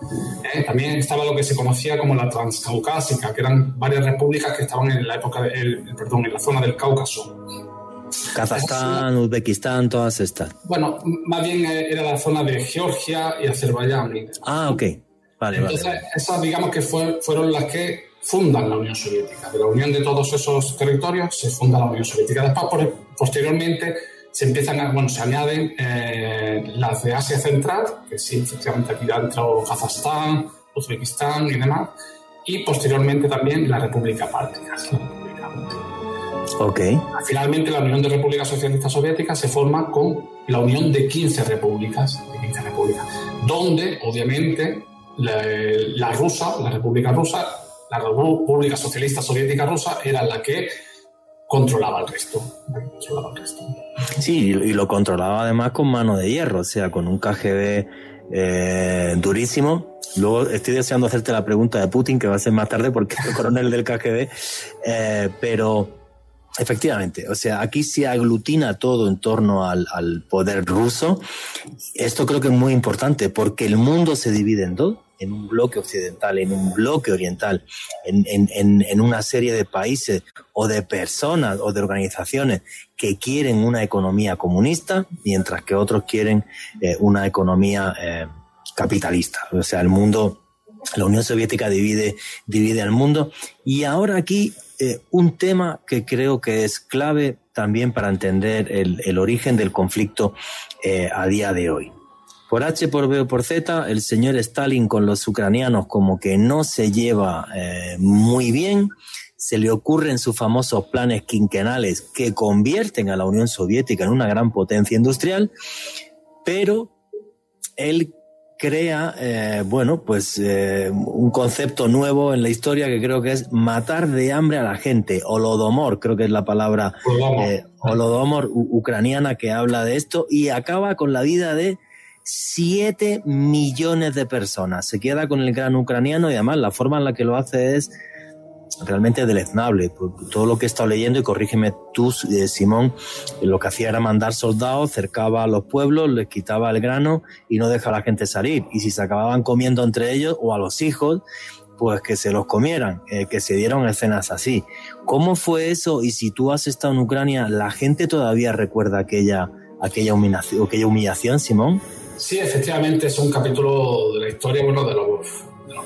¿Eh? También estaba lo que se conocía como la Transcaucásica, que eran varias repúblicas que estaban en la época, perdón, en la zona del Cáucaso. Kazajstán, Uzbekistán, todas estas. Bueno, más bien eh, era la zona de Georgia y Azerbaiyán. Ah, ok. Vale, Entonces, esas digamos que fueron las que fundan la Unión Soviética. De la unión de todos esos territorios se funda la Unión Soviética. Después, posteriormente, se empiezan a, bueno, se añaden eh, las de Asia Central, que sí, efectivamente aquí dentro Kazajstán, Uzbekistán y demás, y posteriormente también la República Báltica. Ok. Finalmente, la Unión de Repúblicas Socialistas Soviéticas se forma con la unión de 15 repúblicas, de 15 repúblicas, donde, obviamente, la, la rusa, la República Rusa, la República Socialista Soviética Rusa era la que controlaba el resto. Sí, y lo controlaba además con mano de hierro, o sea, con un KGB eh, durísimo. Luego estoy deseando hacerte la pregunta de Putin, que va a ser más tarde porque es el coronel del KGB, eh, pero efectivamente, o sea, aquí se aglutina todo en torno al, al, poder ruso. Esto creo que es muy importante porque el mundo se divide en dos en un bloque occidental, en un bloque oriental, en, en, en una serie de países o de personas o de organizaciones que quieren una economía comunista, mientras que otros quieren eh, una economía eh, capitalista. O sea, el mundo, la Unión Soviética divide, divide al mundo. Y ahora aquí eh, un tema que creo que es clave también para entender el, el origen del conflicto a día de hoy. Por H, por B o por Z, el señor Stalin con los ucranianos como que no se lleva eh, muy bien. Se le ocurren sus famosos planes quinquenales que convierten a la Unión Soviética en una gran potencia industrial, pero él crea, eh, bueno, pues eh, un concepto nuevo en la historia que creo que es matar de hambre a la gente, holodomor, creo que es la palabra holodomor ucraniana que habla de esto, y acaba con la vida de 7 millones de personas. Se queda con el gran ucraniano y además la forma en la que lo hace es realmente deleznable. Todo lo que he estado leyendo, y corrígeme tú, eh, Simón, lo que hacía era mandar soldados, cercaba a los pueblos, les quitaba el grano y no dejaba a la gente salir. Y si se acababan comiendo entre ellos o a los hijos, pues que se los comieran, eh, que se dieron escenas así. ¿Cómo fue eso? Y si tú has estado en Ucrania, ¿la gente todavía recuerda aquella, aquella, humillación, aquella humillación, Simón? Sí, efectivamente es un capítulo de la historia, bueno, de los,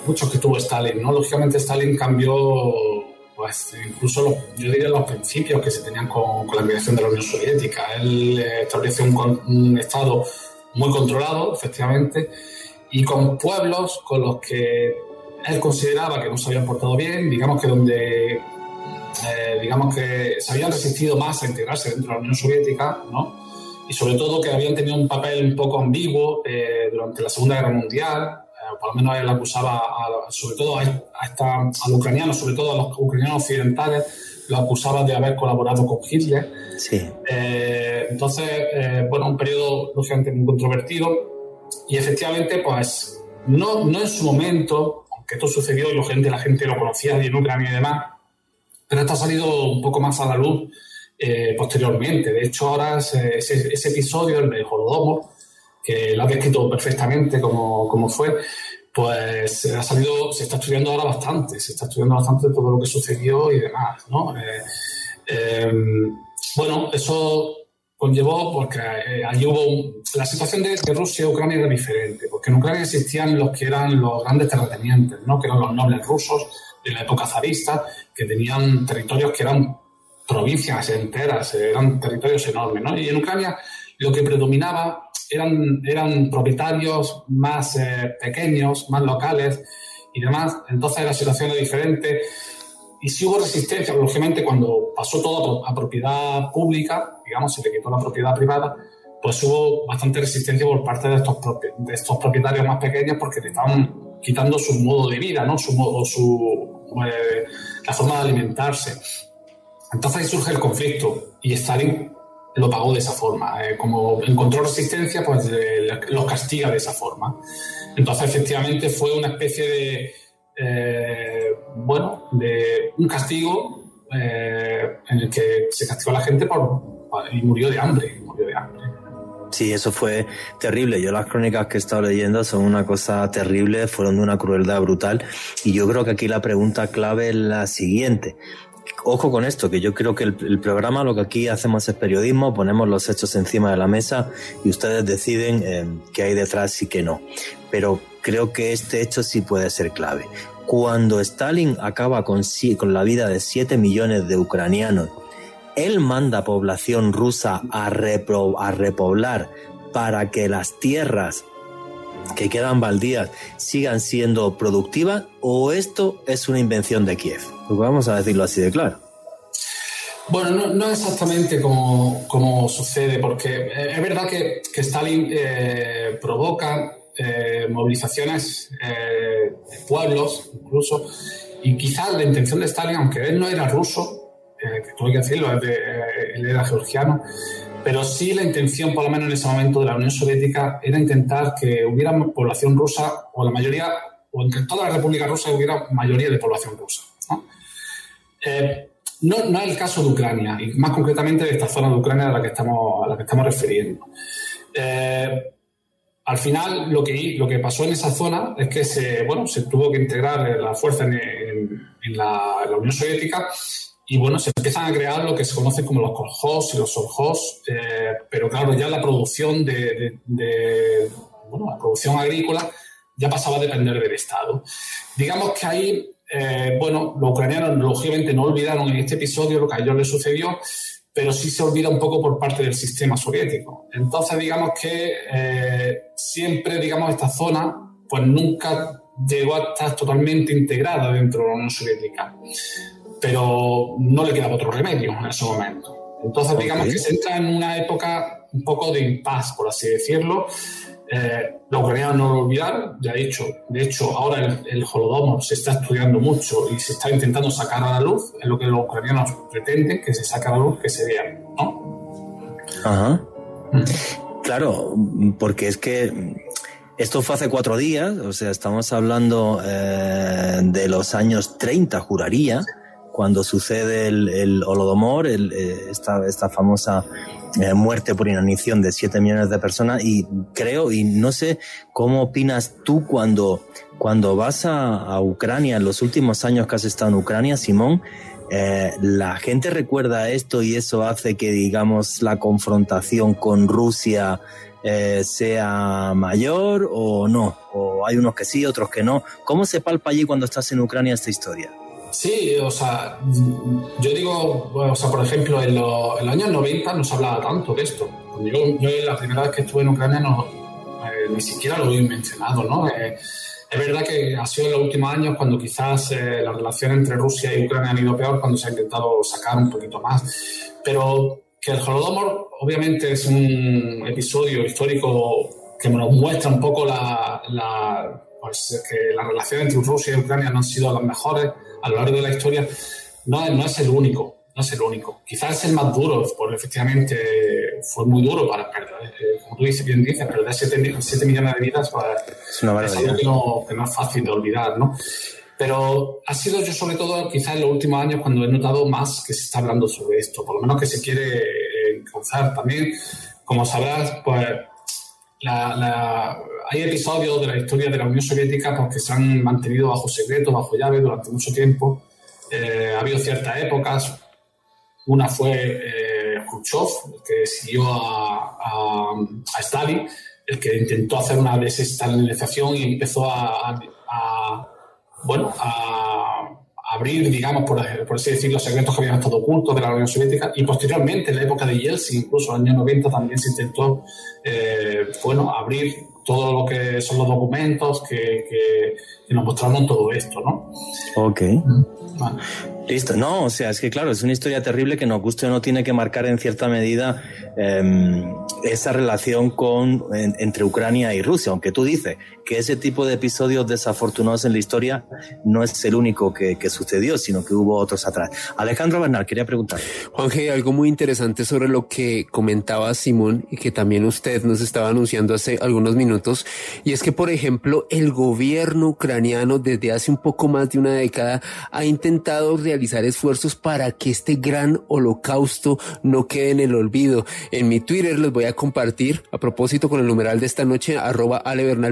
muchos que tuvo Stalin, ¿no? Lógicamente Stalin cambió, pues, incluso los, yo diría los principios que se tenían con, la creación de la Unión Soviética. Él eh, estableció un, Estado muy controlado, efectivamente, y con pueblos con los que él consideraba que no se habían portado bien, digamos que donde, eh, digamos que se habían resistido más a integrarse dentro de la Unión Soviética, ¿no? Y sobre todo que habían tenido un papel un poco ambiguo eh, durante la Segunda Guerra Mundial. Eh, por lo menos él acusaba, sobre todo a, esta, a los ucranianos, sobre todo a los ucranianos occidentales, lo acusaba de haber colaborado con Hitler. Sí. Eh, entonces, bueno, un periodo lógicamente muy controvertido y efectivamente, pues, no, no en su momento, aunque esto sucedió y la gente, la gente lo conocía en Ucrania y demás, pero esto ha salido un poco más a la luz eh, posteriormente. De hecho, ahora ese, episodio, el de Holodomor, que lo ha descrito perfectamente como, como fue, pues ha salido, se está estudiando ahora bastante, se está estudiando bastante todo lo que sucedió y demás, ¿no? Eh, em, bueno, eso conllevó porque eh, hubo la situación de, Rusia y Ucrania era diferente, porque en Ucrania existían los que eran los grandes terratenientes, ¿no? que eran los nobles rusos de la época zarista, que tenían territorios que eran provincias enteras, eran territorios enormes, ¿no? Y en Ucrania lo que predominaba eran, eran propietarios más eh, pequeños, más locales y demás. Entonces la situación era diferente. Y si hubo resistencia, lógicamente, cuando pasó todo a propiedad pública, digamos, se le quitó la propiedad privada, pues hubo bastante resistencia por parte de estos, de estos propietarios más pequeños porque le estaban quitando su modo de vida, ¿no? Su modo, su, eh, la forma de alimentarse. Entonces ahí surge el conflicto y Stalin lo pagó de esa forma. Eh, como encontró resistencia, pues los castiga de esa forma. Entonces efectivamente fue una especie de, eh, bueno, de un castigo eh, en el que se castigó a la gente por, y murió de hambre, murió de hambre. Sí, eso fue terrible. Yo las crónicas que he estado leyendo son una cosa terrible, fueron de una crueldad brutal. Y yo creo que aquí la pregunta clave es la siguiente ojo con esto, que yo creo que el, programa lo que aquí hacemos es periodismo, ponemos los hechos encima de la mesa y ustedes deciden eh, qué hay detrás y qué no. Pero creo que este hecho sí puede ser clave. Cuando Stalin acaba con, con la vida de 7 millones de ucranianos, él manda población rusa a, a repoblar para que las tierras que quedan baldías sigan siendo productivas o esto es una invención de Kiev? Pues vamos a decirlo así de claro. Bueno, no, exactamente como, como, sucede, porque eh, es verdad que, que Stalin eh, provoca eh, movilizaciones de pueblos, incluso, y quizás la intención de Stalin, aunque él no era ruso, que tuve que decirlo, él era georgiano, pero sí la intención, por lo menos en ese momento, de la Unión Soviética era intentar que hubiera población rusa, o la mayoría, o en que toda la República Rusa hubiera mayoría de población rusa. ¿No? Eh, no, es el caso de Ucrania, y más concretamente de esta zona de Ucrania a la que estamos, a la que estamos refiriendo. Eh, al final lo que, lo que pasó en esa zona es que se, bueno, se tuvo que integrar la fuerza en, la, Unión Soviética y bueno, se empiezan a crear lo que se conoce como los kolhos y los sovhos, eh, pero claro, ya la producción de, bueno, la producción agrícola ya pasaba a depender del Estado. Digamos que ahí, eh, bueno, los ucranianos lógicamente no olvidaron en este episodio lo que a ellos les sucedió, pero sí se olvida un poco por parte del sistema soviético. Entonces, digamos que eh, siempre, digamos, esta zona, pues nunca llegó a estar totalmente integrada dentro de la Unión Soviética, pero no le quedaba otro remedio en ese momento. Entonces, digamos que se entra en una época un poco de impas, por así decirlo, eh, los ucranianos no lo olvidaron, ya he dicho, de hecho ahora el, el, holodomor se está estudiando mucho y se está intentando sacar a la luz, es lo que los ucranianos pretenden, que se saque a la luz, que se vea, ¿no? Ajá. Mm. Claro, porque es que esto fue hace cuatro días, o sea, estamos hablando eh, de los años 30, juraría, cuando sucede el, el holodomor, el, eh, esta, esta famosa eh, muerte por inanición de 7 millones de personas y creo, y no sé cómo opinas tú cuando, cuando vas a, Ucrania, en los últimos años que has estado en Ucrania, Simón, eh, la gente recuerda esto y eso hace que, digamos, la confrontación con Rusia eh, sea mayor o no, o hay unos que sí, otros que no. ¿Cómo se palpa allí cuando estás en Ucrania esta historia? Sí, o sea, yo digo, o sea, por ejemplo, en, los años 90 no se hablaba tanto de esto. Yo, yo la primera vez que estuve en Ucrania no, eh, ni siquiera lo he mencionado, ¿no? Eh, es verdad que ha sido en los últimos años cuando quizás eh, la relación entre Rusia y Ucrania han ido peor, cuando se ha intentado sacar un poquito más. Pero que el Holodomor obviamente es un episodio histórico que nos muestra un poco la, la pues, que la relación entre Rusia y Ucrania no han sido las mejores a lo largo de la historia, no, no es el único, no es el único. Quizás es el más duro, porque efectivamente fue muy duro para perder. Eh, como tú dices, bien dices, perder 7, millones de vidas pues, es, una algo que no, que no, es fácil de olvidar, ¿no? Pero ha sido yo sobre todo quizás en los últimos años cuando he notado más que se está hablando sobre esto, por lo menos que se quiere encauzar. También, como sabrás, pues hay episodios de la historia de la Unión Soviética pues, que se han mantenido bajo secreto, bajo llave durante mucho tiempo. Eh, ha habido ciertas épocas. Una fue eh, Khrushchev, que siguió a, a, Stalin, el que intentó hacer una desestalinización y empezó a, bueno, a abrir, digamos, por, así decirlo, los secretos que habían estado ocultos de la Unión Soviética. Y posteriormente, en la época de Yeltsin, incluso en los años 90, también se intentó, eh, bueno, abrir todo lo que son los documentos que, que, nos mostraron todo esto, ¿no? Ok. Listo, no, o sea, es que claro, es una historia terrible que nos guste o no tiene que marcar en cierta medida em, esa relación con, entre Ucrania y Rusia, aunque tú dices que ese tipo de episodios desafortunados en la historia no es el único que, sucedió, sino que hubo otros atrás. Alejandro Bernal, quería preguntar. Juanje, algo muy interesante sobre lo que comentaba Simón y que también usted nos estaba anunciando hace algunos minutos, y es que, por ejemplo, el gobierno ucraniano desde hace un poco más de una década ha intentado realizar esfuerzos para que este gran holocausto no quede en el olvido. En mi Twitter les voy a compartir, a propósito con el numeral de esta noche, arroba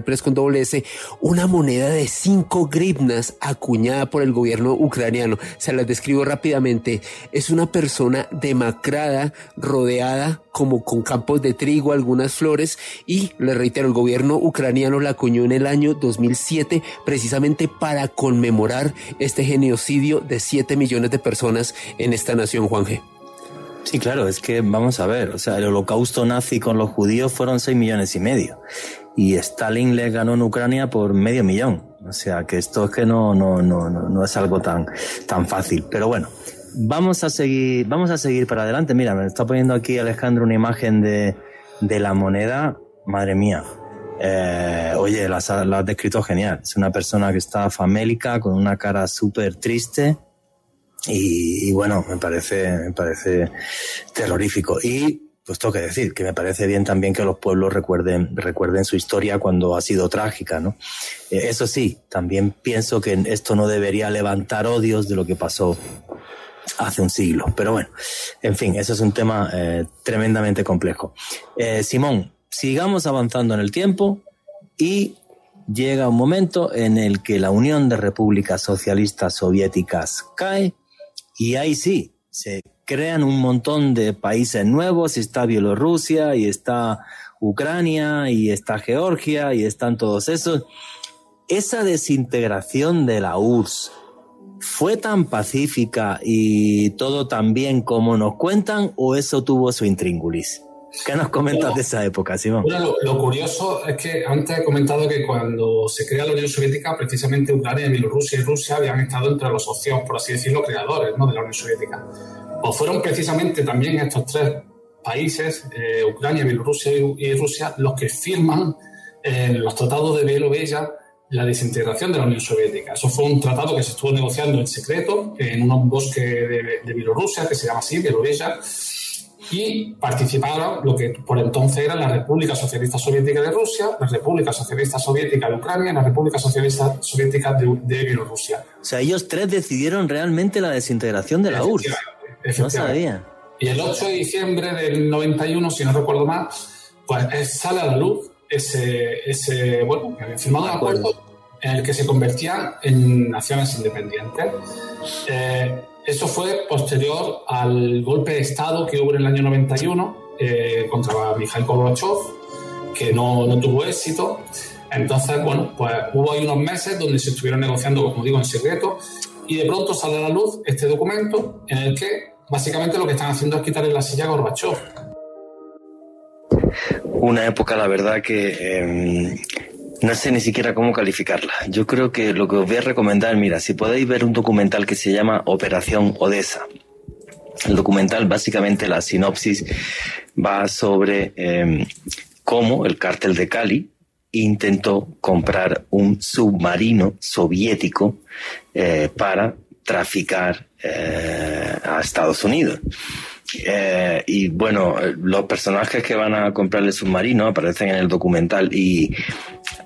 Press con doble S, una moneda de 5 grivnas acuñada por el gobierno ucraniano. Se las describo rápidamente. Es una persona demacrada, rodeada como con campos de trigo, algunas flores y, le reitero, el gobierno ucraniano la acuñó en el año 2007 precisamente para conmemorar este genocidio de 7 millones de personas en esta nación, Juan G. Sí, claro, es que vamos a ver, o sea, el holocausto nazi con los judíos fueron 6 millones y medio y Stalin le ganó en Ucrania por medio millón. O sea, que esto es que no, no, no, no es algo tan, tan fácil. Pero bueno, vamos a seguir, vamos a seguir para adelante. Mira, me está poniendo aquí Alejandro una imagen de, de la moneda. Madre mía. Eh, oye, la, la has descrito genial. Es una persona que está famélica, con una cara súper triste. Y, bueno, me parece, me parece terrorífico. Y pues tengo que decir que me parece bien también que los pueblos recuerden, recuerden su historia cuando ha sido trágica, ¿no? Eh, eso sí, también pienso que esto no debería levantar odios de lo que pasó hace un siglo. Pero bueno, en fin, eso es un tema eh, tremendamente complejo. Eh, Simón, sigamos avanzando en el tiempo y llega un momento en el que la Unión de Repúblicas Socialistas Soviéticas cae y ahí sí, se crean un montón de países nuevos, está Bielorrusia y está Ucrania y está Georgia y están todos esos. Esa desintegración de la URSS fue tan pacífica y todo tan bien como nos cuentan o eso tuvo su intríngulis? ¿Qué nos comentas de esa época, Simón? Bueno, lo, curioso es que antes he comentado que cuando se crea la Unión Soviética, precisamente Ucrania, Bielorrusia y Rusia habían estado entre los socios, por así decirlo, creadores ¿no? de la Unión Soviética. Pues fueron precisamente también estos tres países, eh, Ucrania, Bielorrusia y, Rusia, los que firman en los tratados de Bielorrusia la desintegración de la Unión Soviética. Eso fue un tratado que se estuvo negociando en secreto en un bosque de, de Bielorrusia, que se llama así, Bielorrusia, y participaron lo que por entonces era la República Socialista Soviética de Rusia, la República Socialista Soviética de Ucrania y la República Socialista Soviética de, Bielorrusia. O sea, ellos tres decidieron realmente la desintegración de la URSS. No sabía. Y el 8 de diciembre del 91, si no recuerdo mal, pues sale a la luz ese, ese bueno, que habían firmado un acuerdo en el que se convertían en naciones independientes. Eh, eso fue posterior al golpe de Estado que hubo en el año 91 eh, contra Mikhail Gorbachev, que no, no, tuvo éxito. Entonces, bueno, pues hubo ahí unos meses donde se estuvieron negociando, como digo, en secreto, y de pronto sale a la luz este documento en el que básicamente lo que están haciendo es quitarle la silla a Gorbachev. Una época, la verdad, que em, no sé ni siquiera cómo calificarla. Yo creo que lo que os voy a recomendar, mira, si podéis ver un documental que se llama Operación Odessa. El documental, básicamente, la sinopsis va sobre em, cómo el cártel de Cali intentó comprar un submarino soviético eh, para traficar eh, a Estados Unidos. Eh, y bueno, los personajes que van a comprar el submarino aparecen en el documental y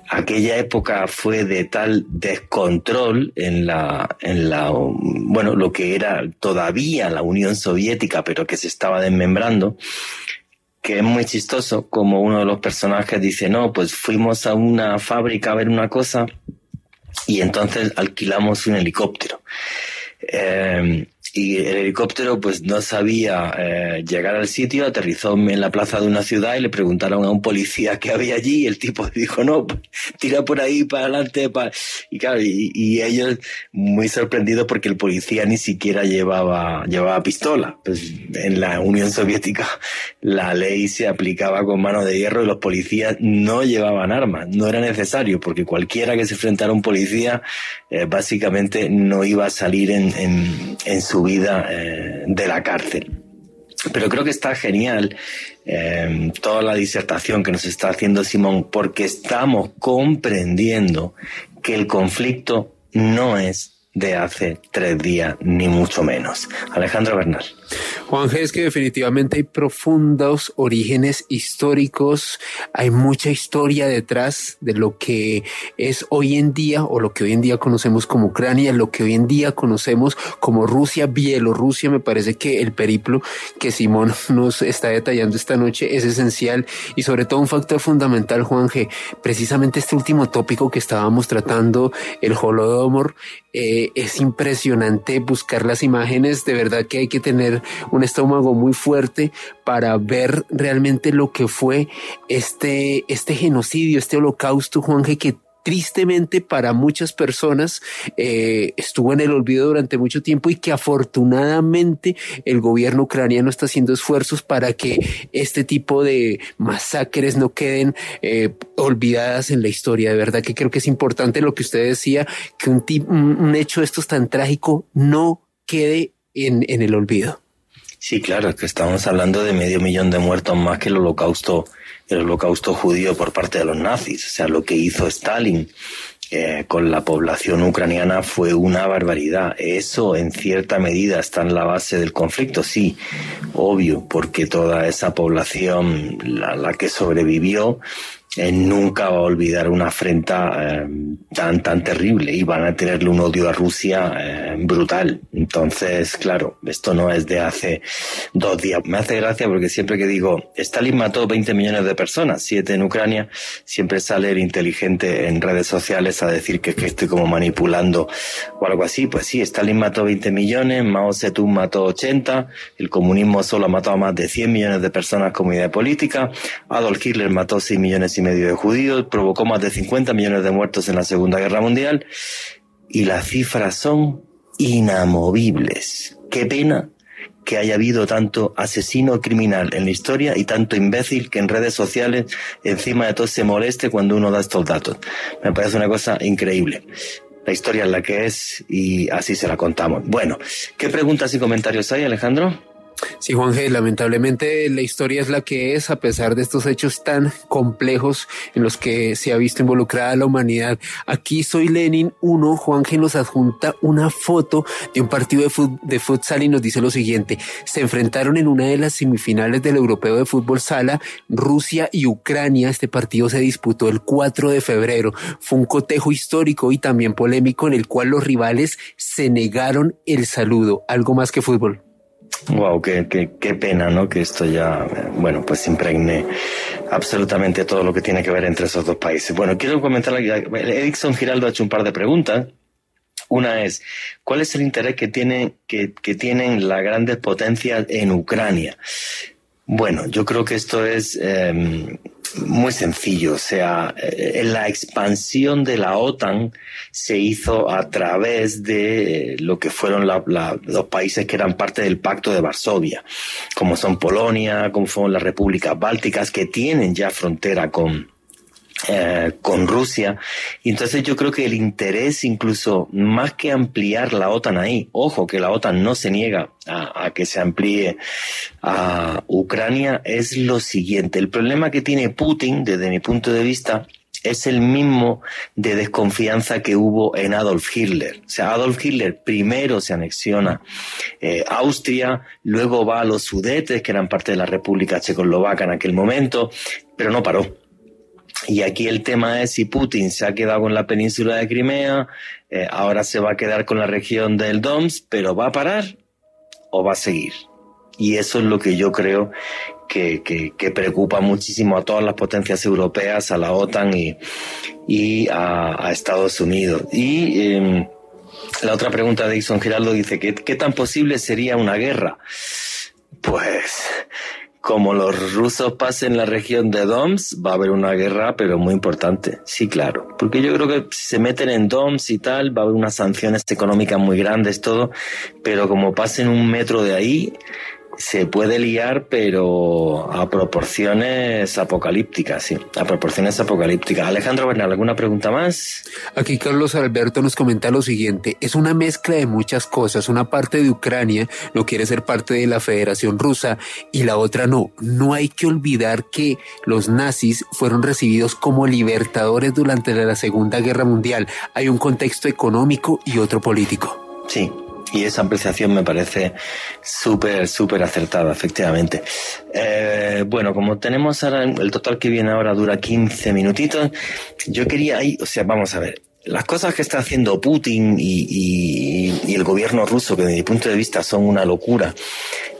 aquella época fue de tal descontrol en la, en la, bueno, lo que era todavía la Unión Soviética, pero que se estaba desmembrando, que es muy chistoso como uno de los personajes dice, no, pues fuimos a una fábrica a ver una cosa y entonces alquilamos un helicóptero. Eh, y el helicóptero pues no sabía eh, llegar al sitio, aterrizó en la plaza de una ciudad y le preguntaron a un policía que había allí y el tipo dijo, no, pues, tira por ahí para adelante. Y claro, y, ellos muy sorprendidos porque el policía ni siquiera llevaba, llevaba pistola. Pues en la Unión Soviética la ley se aplicaba con mano de hierro y los policías no llevaban armas, no era necesario porque cualquiera que se enfrentara a un policía eh, básicamente no iba a salir en, en, en su eh, de la cárcel. Pero creo que está genial eh, toda la disertación que nos está haciendo Simón, porque estamos comprendiendo que el conflicto no es de hace tres días, ni mucho menos. Alejandro Bernal. Juan es que definitivamente hay profundos orígenes históricos, hay mucha historia detrás de lo que es hoy en día o lo que hoy en día conocemos como Ucrania, lo que hoy en día conocemos como Rusia, Bielorrusia. Me parece que el periplo que Simón nos está detallando esta noche es esencial y sobre todo un factor fundamental, Juan G, precisamente este último tópico que estábamos tratando, el Holodomor, eh, es impresionante buscar las imágenes, de verdad que hay que tener un estómago muy fuerte para ver realmente lo que fue este, este genocidio, este holocausto, Juanje, que tristemente para muchas personas eh, estuvo en el olvido durante mucho tiempo y que afortunadamente el gobierno ucraniano está haciendo esfuerzos para que este tipo de masacres no queden eh, olvidadas en la historia. De verdad que creo que es importante lo que usted decía, que un, un hecho de estos tan trágico no quede en, en el olvido. Sí, claro, que estamos hablando de medio millón de muertos más que el holocausto el holocausto judío por parte de los nazis. O sea, lo que hizo Stalin eh, con la población ucraniana fue una barbaridad. Eso en cierta medida está en la base del conflicto, sí, obvio, porque toda esa población, la, la que sobrevivió, nunca va a olvidar una afrenta eh, tan, tan terrible y van a tenerle un odio a Rusia eh, brutal. Entonces, claro, esto no es de hace dos días. Me hace gracia porque siempre que digo, Stalin mató 20 millones de personas, siete en Ucrania, siempre sale el inteligente en redes sociales a decir que, que estoy como manipulando o algo así. Pues sí, Stalin mató 20 millones, Mao Zedong mató 80, el comunismo solo ha matado a más de 100 millones de personas como idea política, Adolf Hitler mató 6 millones y medio de judíos, provocó más de 50 millones de muertos en la Segunda Guerra Mundial y las cifras son inamovibles. Qué pena que haya habido tanto asesino criminal en la historia y tanto imbécil que en redes sociales encima de todo se moleste cuando uno da estos datos. Me parece una cosa increíble. La historia es la que es y así se la contamos. Bueno, ¿qué preguntas y comentarios hay, Alejandro? Sí, Juan lamentablemente la historia es la que es, a pesar de estos hechos tan complejos en los que se ha visto involucrada la humanidad. Aquí soy Lenin 1, Juan nos adjunta una foto de un partido de, de futsal y nos dice lo siguiente, se enfrentaron en una de las semifinales del Europeo de Fútbol Sala, Rusia y Ucrania, este partido se disputó el 4 de febrero, fue un cotejo histórico y también polémico en el cual los rivales se negaron el saludo, algo más que fútbol. Wow, qué, qué, qué, pena, ¿no? Que esto ya, bueno, pues impregne absolutamente todo lo que tiene que ver entre esos dos países. Bueno, quiero comentar, Erickson Giraldo ha hecho un par de preguntas. Una es, ¿cuál es el interés que, tiene, que, que tienen las grandes potencias en Ucrania? Bueno, yo creo que esto es eh, muy sencillo. O sea, eh, la expansión de la OTAN se hizo a través de lo que fueron los países que eran parte del Pacto de Varsovia, como son Polonia, como son las repúblicas bálticas, que tienen ya frontera con, eh, con Rusia. Y entonces yo creo que el interés, incluso más que ampliar la OTAN ahí, ojo que la OTAN no se niega a, que se amplíe a Ucrania, es lo siguiente. El problema que tiene Putin, desde mi punto de vista, es el mismo de desconfianza que hubo en Adolf Hitler. O sea, Adolf Hitler primero se anexiona eh, Austria, luego va a los Sudetes, que eran parte de la República Checoslovaca en aquel momento, pero no paró y aquí el tema es si Putin se ha quedado con la península de Crimea, eh, ahora se va a quedar con la región del Doms, pero ¿va a parar o va a seguir? Y eso es lo que yo creo que, que, preocupa muchísimo a todas las potencias europeas, a la OTAN y, y a, Estados Unidos. Y em, la otra pregunta de Ison Giraldo dice, ¿qué, ¿qué tan posible sería una guerra? Pues como los rusos pasen la región de Doms, va a haber una guerra, pero muy importante. Sí, claro. Porque yo creo que si se meten en Doms y tal, va a haber unas sanciones económicas muy grandes, todo. Pero como pasen un metro de ahí, se puede liar, pero a proporciones apocalípticas, sí, a proporciones apocalípticas. Alejandro Bernal, ¿alguna pregunta más? Aquí Carlos Alberto nos comenta lo siguiente, es una mezcla de muchas cosas, una parte de Ucrania no quiere ser parte de la Federación Rusa y la otra no. No hay que olvidar que los nazis fueron recibidos como libertadores durante la Segunda Guerra Mundial. Hay un contexto económico y otro político. Sí, y esa apreciación me parece súper, súper acertada, efectivamente. Eh, bueno, como tenemos ahora, el total que viene ahora dura 15 minutitos, yo quería ahí, o sea, vamos a ver, las cosas que está haciendo Putin y, el gobierno ruso, que desde mi punto de vista son una locura,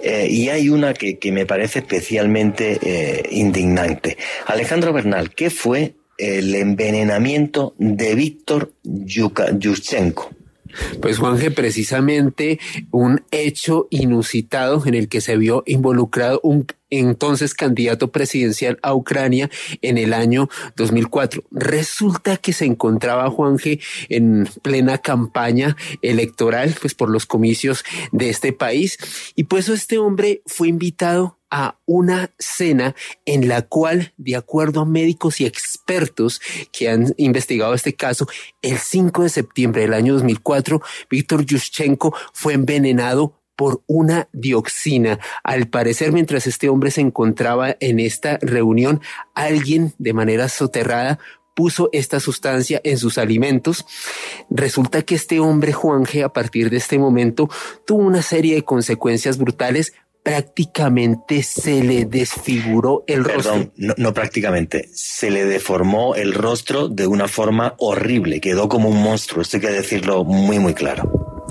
eh, y hay una que, que me parece especialmente eh, indignante. Alejandro Bernal, ¿qué fue el envenenamiento de Víctor Yushchenko? Pues Juanje, precisamente un hecho inusitado en el que se vio involucrado un entonces candidato presidencial a Ucrania en el año 2004. Resulta que se encontraba Juanje en plena campaña electoral, pues por los comicios de este país, y pues este hombre fue invitado a una cena en la cual, de acuerdo a médicos y expertos que han investigado este caso, el 5 de septiembre del año 2004, Víctor Yushchenko fue envenenado por una dioxina. Al parecer, mientras este hombre se encontraba en esta reunión, alguien de manera soterrada puso esta sustancia en sus alimentos. Resulta que este hombre, Juan G, a partir de este momento, tuvo una serie de consecuencias brutales prácticamente se le desfiguró el rostro. Perdón, no, no prácticamente, se le deformó el rostro de una forma horrible, quedó como un monstruo, esto hay que decirlo muy, muy claro.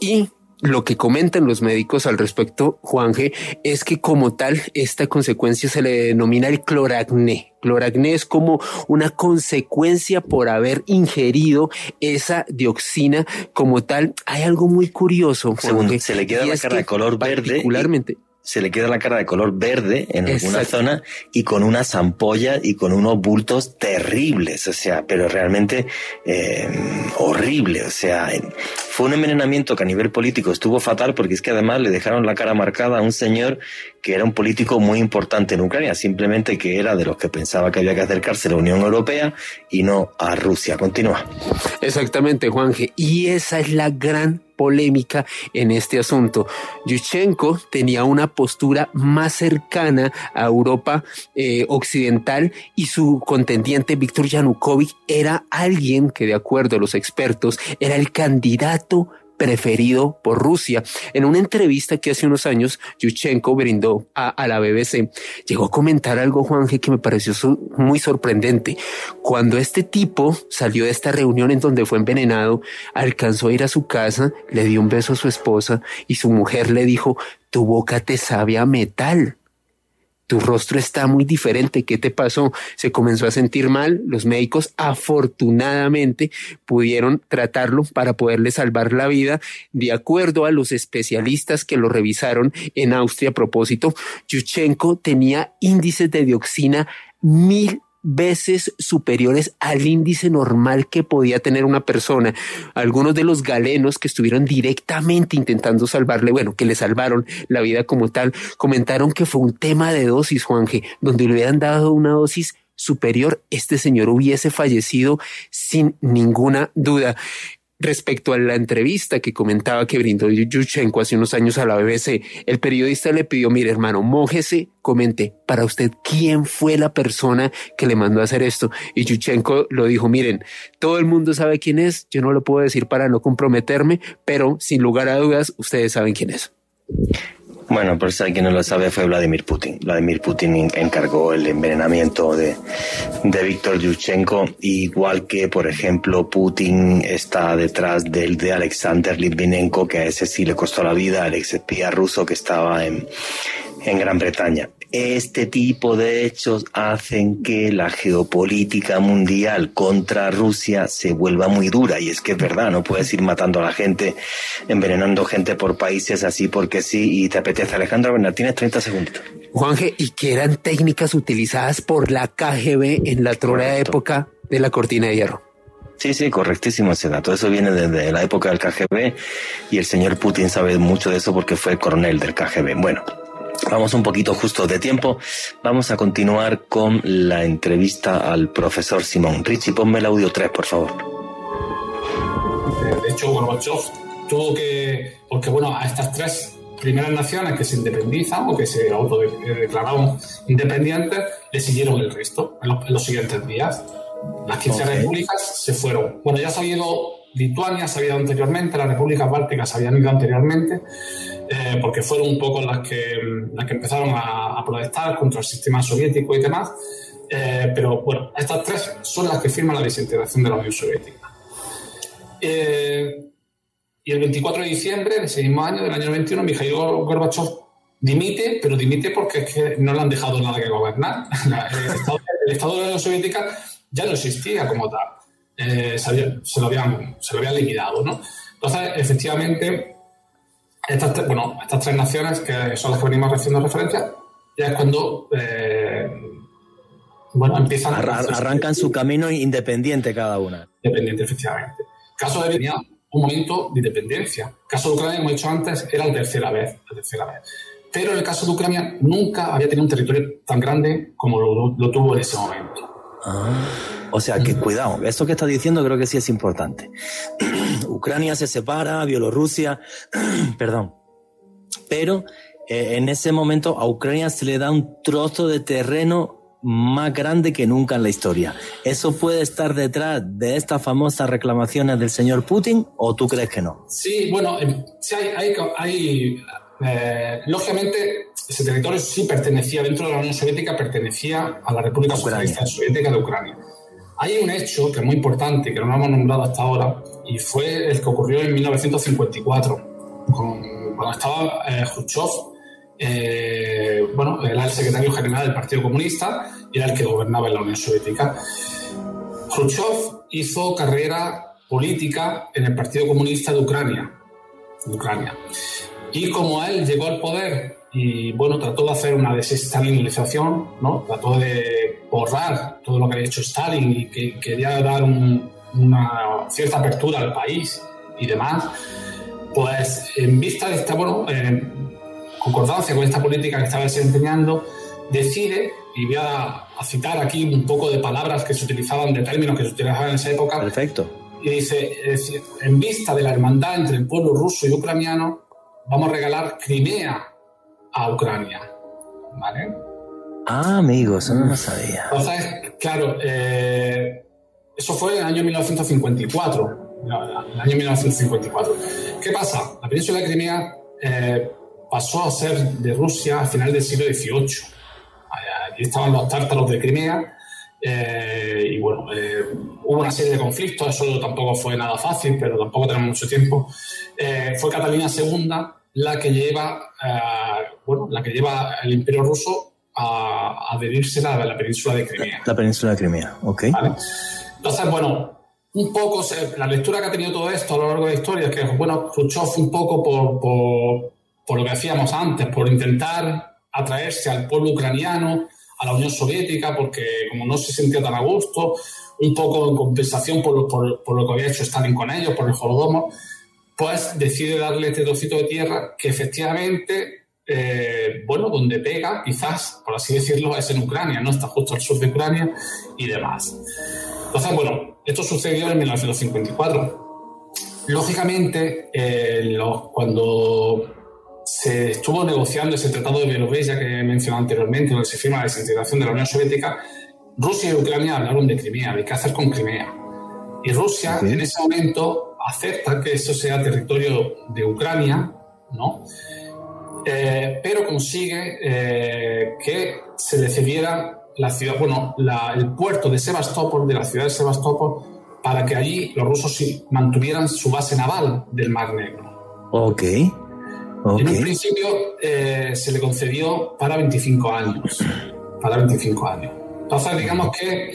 Y lo que comentan los médicos al respecto, Juanje, es que como tal, esta consecuencia se le denomina el cloracné. Cloracné es como una consecuencia por haber ingerido esa dioxina como tal. Hay algo muy curioso. Juanje, se le queda la cara de color verde. Particularmente se le queda la cara de color verde en alguna zona y con unas ampollas y con unos bultos terribles, o sea, pero realmente eh, horrible, o sea, fue un envenenamiento que a nivel político estuvo fatal porque es que además le dejaron la cara marcada a un señor que era un político muy importante en Ucrania, simplemente que era de los que pensaba que había que acercarse a la Unión Europea y no a Rusia. Continúa. Exactamente, Juanje, y esa es la gran polémica en este asunto. Yushchenko tenía una postura más cercana a Europa eh, occidental y su contendiente Víctor Yanukovych era alguien que de acuerdo a los expertos era el candidato preferido por Rusia. En una entrevista que hace unos años Yushchenko brindó a, la BBC, llegó a comentar algo, Juanje, que me pareció muy sorprendente. Cuando este tipo salió de esta reunión en donde fue envenenado, alcanzó a ir a su casa, le dio un beso a su esposa y su mujer le dijo, tu boca te sabe a metal tu rostro está muy diferente, ¿qué te pasó? Se comenzó a sentir mal, los médicos afortunadamente pudieron tratarlo para poderle salvar la vida. De acuerdo a los especialistas que lo revisaron en Austria a propósito, Yuchenko tenía índices de dioxina mil veces superiores al índice normal que podía tener una persona. Algunos de los galenos que estuvieron directamente intentando salvarle, bueno, que le salvaron la vida como tal, comentaron que fue un tema de dosis, Juanje, donde le hubieran dado una dosis superior, este señor hubiese fallecido sin ninguna duda. Respecto a la entrevista que comentaba que brindó Yuchenko hace unos años a la BBC, el periodista le pidió, mire hermano, mójese, comente para usted quién fue la persona que le mandó a hacer esto. Y Yuchenko lo dijo, miren, todo el mundo sabe quién es, yo no lo puedo decir para no comprometerme, pero sin lugar a dudas, ustedes saben quién es. Bueno, por si alguien no lo sabe, fue Vladimir Putin. Vladimir Putin encargó el envenenamiento de, de Víctor Yushchenko, igual que, por ejemplo, Putin está detrás del de Alexander Litvinenko, que a ese sí le costó la vida, el ex espía ruso que estaba en, en Gran Bretaña. Este tipo de hechos hacen que la geopolítica mundial contra Rusia se vuelva muy dura. Y es que es verdad, no puedes ir matando a la gente, envenenando gente por países así porque sí y te apetece. Alejandro Bernal, tienes 30 segundos. Juanje, ¿y qué eran técnicas utilizadas por la KGB en la trola época de la cortina de hierro? Sí, sí, correctísimo ese dato. Eso viene desde la época del KGB y el señor Putin sabe mucho de eso porque fue coronel del KGB. Bueno, Vamos un poquito justo de tiempo. Vamos a continuar con la entrevista al profesor Simón. Richie, ponme el audio 3, por favor. De hecho, Gorbachev tuvo que, porque bueno, a estas tres primeras naciones que se independizan o que se autodeclararon independientes, le siguieron el resto en los, siguientes días. Las 15 repúblicas se fueron. Bueno, ya se había ido Lituania, se había ido anteriormente, las repúblicas bálticas se habían ido anteriormente eh, porque fueron un poco las que, las que empezaron a, protestar contra el sistema soviético y demás. Eh, pero bueno, estas tres son las que firman la desintegración de la Unión Soviética. Eh, y el 24 de diciembre de ese mismo año, del año 21, Mikhail Gorbachev dimite, pero dimite porque es que no le han dejado nada que gobernar. el, estado, de la Unión Soviética ya no existía como tal. Se, se, lo habían, se lo habían liquidado, ¿no? Entonces, efectivamente, estas, bueno, estas tres naciones, que son las que venimos haciendo referencia, ya es cuando eh, bueno, empiezan a arrancan su camino independiente cada una. Independiente, efectivamente. caso de tenía un momento de independencia. El caso de Ucrania, como he dicho antes, era la tercera vez, la tercera vez. Pero en el caso de Ucrania nunca había tenido un territorio tan grande como lo, tuvo en ese momento. Ah, o sea que cuidado, esto que está diciendo creo que sí es importante. Ucrania se separa, Bielorrusia, perdón. Pero eh, en ese momento a Ucrania se le da un trozo de terreno más grande que nunca en la historia. ¿Eso puede estar detrás de estas famosas reclamaciones del señor Putin o tú crees que no? Sí, bueno, em, sí hay, hay, eh, lógicamente, ese territorio sí pertenecía, dentro de la Unión Soviética, pertenecía a la República Socialista Soviética de Ucrania. Hay un hecho que es muy importante, que no lo hemos nombrado hasta ahora, y fue el que ocurrió en 1954, cuando estaba eh, Khrushchev, eh, bueno, era el secretario general del Partido Comunista y era el que gobernaba en la Unión Soviética. Khrushchev hizo carrera política en el Partido Comunista de Ucrania, de Ucrania. Y como él llegó al poder y bueno, trató de hacer una desestalinización, ¿no? Trató de borrar todo lo que había hecho Stalin y que quería dar una cierta apertura al país y demás. Pues en vista de esta, bueno, en concordancia con esta política que estaba desempeñando, decide, y voy a, citar aquí un poco de palabras que se utilizaban, de términos que se utilizaban en esa época. Perfecto. Y dice, en vista de la hermandad entre el pueblo ruso y ucraniano, vamos a regalar Crimea a Ucrania. ¿Vale? Ah, amigo, eso no lo sabía. Entonces, claro, eh, eso fue en el año 1954. el año 1954. ¿Qué pasa? La península de Crimea eh, pasó a ser de Rusia a final del siglo XVIII. Allí estaban los tártaros de Crimea. Eh, y bueno, hubo una serie de conflictos, eso tampoco fue nada fácil, pero tampoco tenemos mucho tiempo. fue Catalina II la que lleva, eh, bueno, la que lleva el Imperio Ruso a, adherirse a la, península de Crimea. La península de Crimea, ok. Entonces, bueno, un poco la lectura que ha tenido todo esto a lo largo de la historia, que bueno, Khrushchev un poco por, por, por lo que decíamos antes, por intentar atraerse al pueblo ucraniano, a la Unión Soviética, porque como no se sentía tan a gusto, un poco en compensación por, por, por lo que había hecho Stalin con ellos, por el Holodomor, pues decide darle este trocito de tierra que efectivamente, eh, bueno, donde pega, quizás, por así decirlo, es en Ucrania, ¿no? Está justo al sur de Ucrania y demás. Entonces, bueno, esto sucedió en 1954. Lógicamente, eh, cuando se estuvo negociando ese tratado de Bielorrusia que he mencionado anteriormente, donde se firma la desintegración de la Unión Soviética, Rusia y Ucrania hablaron de Crimea, de qué hacer con Crimea. Y Rusia, en ese momento, acepta que eso sea territorio de Ucrania, ¿no? Eh, pero consigue eh, que se le cediera la ciudad, bueno, el puerto de Sebastopol, de la ciudad de Sebastopol, para que allí los rusos mantuvieran su base naval del Mar Negro. Ok. En un principio eh, se le concedió para 25 años. Para 25 años. Entonces, digamos que,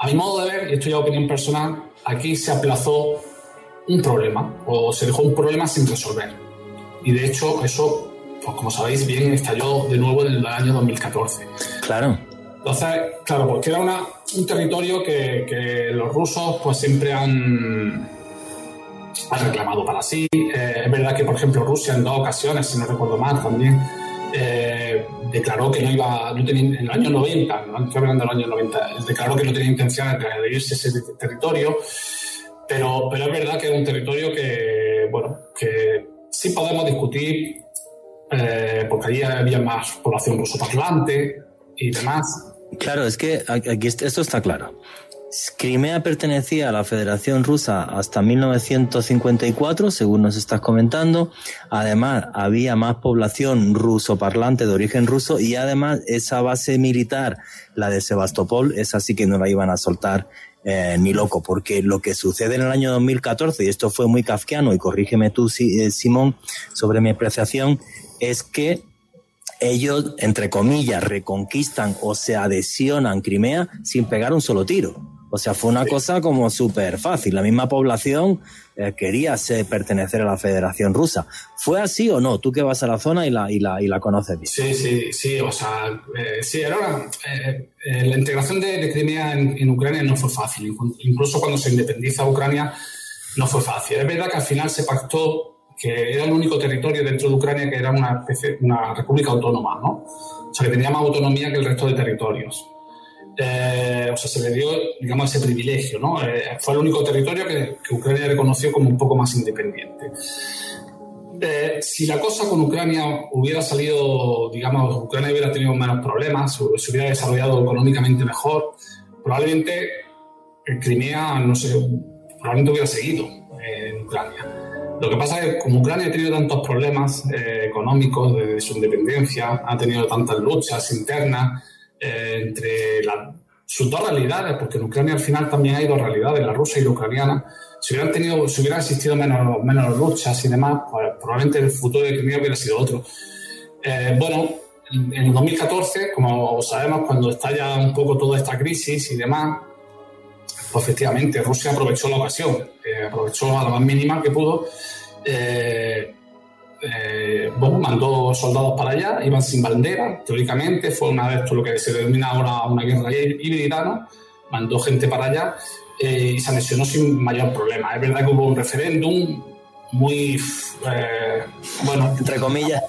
a mi modo de ver, y esto ya opinión personal, aquí se aplazó un problema o se dejó un problema sin resolver. Y de hecho eso, pues como sabéis bien, estalló de nuevo en el año 2014. Claro. Entonces, claro, porque era una, un territorio que, que, los rusos pues siempre han, han reclamado para sí. Eh, es verdad que, por ejemplo, Rusia en dos ocasiones, si no recuerdo mal, también eh, declaró que no iba, no tenía, en el año 90, no estoy hablando del año 90, declaró que no tenía intención de adherirse a ese territorio. Pero, pero es verdad que es un territorio que, bueno, que sí podemos discutir, eh, porque allí había más población rusoparlante y demás. Claro, es que aquí esto está claro. Crimea pertenecía a la Federación Rusa hasta 1954, según nos estás comentando. Además, había más población rusoparlante de origen ruso y además esa base militar, la de Sebastopol, esa sí que no la iban a soltar eh, ni loco, porque lo que sucede en el año 2014, y esto fue muy kafkiano, y corrígeme tú, eh, Simón, sobre mi apreciación, es que ellos, entre comillas, reconquistan o se adhesionan Crimea sin pegar un solo tiro. O sea, fue una cosa como súper fácil. La misma población eh, quería pertenecer a la Federación Rusa. ¿Fue así o no? Tú que vas a la zona y la, y la, y la conoces bien. Sí, sí, sí. O sea, eh, sí, ahora, eh, la integración de, Crimea en, Ucrania no fue fácil. Incluso cuando se independiza Ucrania, no fue fácil. Es verdad que al final se pactó que era el único territorio dentro de Ucrania que era una, una república autónoma, ¿no? O sea, que tenía más autonomía que el resto de territorios. Eh, o sea, se le dio, digamos, ese privilegio, ¿no? Eh, fue el único territorio que, Ucrania reconoció como un poco más independiente. Eh, si la cosa con Ucrania hubiera salido, digamos, Ucrania hubiera tenido menos problemas, se hubiera desarrollado económicamente mejor, probablemente Crimea, no sé, probablemente hubiera seguido en Ucrania. Lo que pasa es que como Ucrania ha tenido tantos problemas eh, económicos desde su independencia, ha tenido tantas luchas internas eh, entre sus dos realidades, porque en Ucrania al final también hay dos realidades, la rusa y la ucraniana. Si hubieran, tenido, si hubieran existido menos, menos luchas y demás, pues probablemente el futuro de Crimea hubiera sido otro. Eh, bueno, en 2014, como sabemos, cuando estalla un poco toda esta crisis y demás, pues efectivamente Rusia aprovechó la ocasión, eh, aprovechó a la más mínima que pudo. Eh, eh, bueno, mandó soldados para allá, iban sin bandera, teóricamente, fue una vez lo que se denomina ahora una guerra híbrida, ¿no? mandó gente para allá y se anexionó sin mayor problema. Es verdad que hubo un referéndum muy, bueno, entre comillas,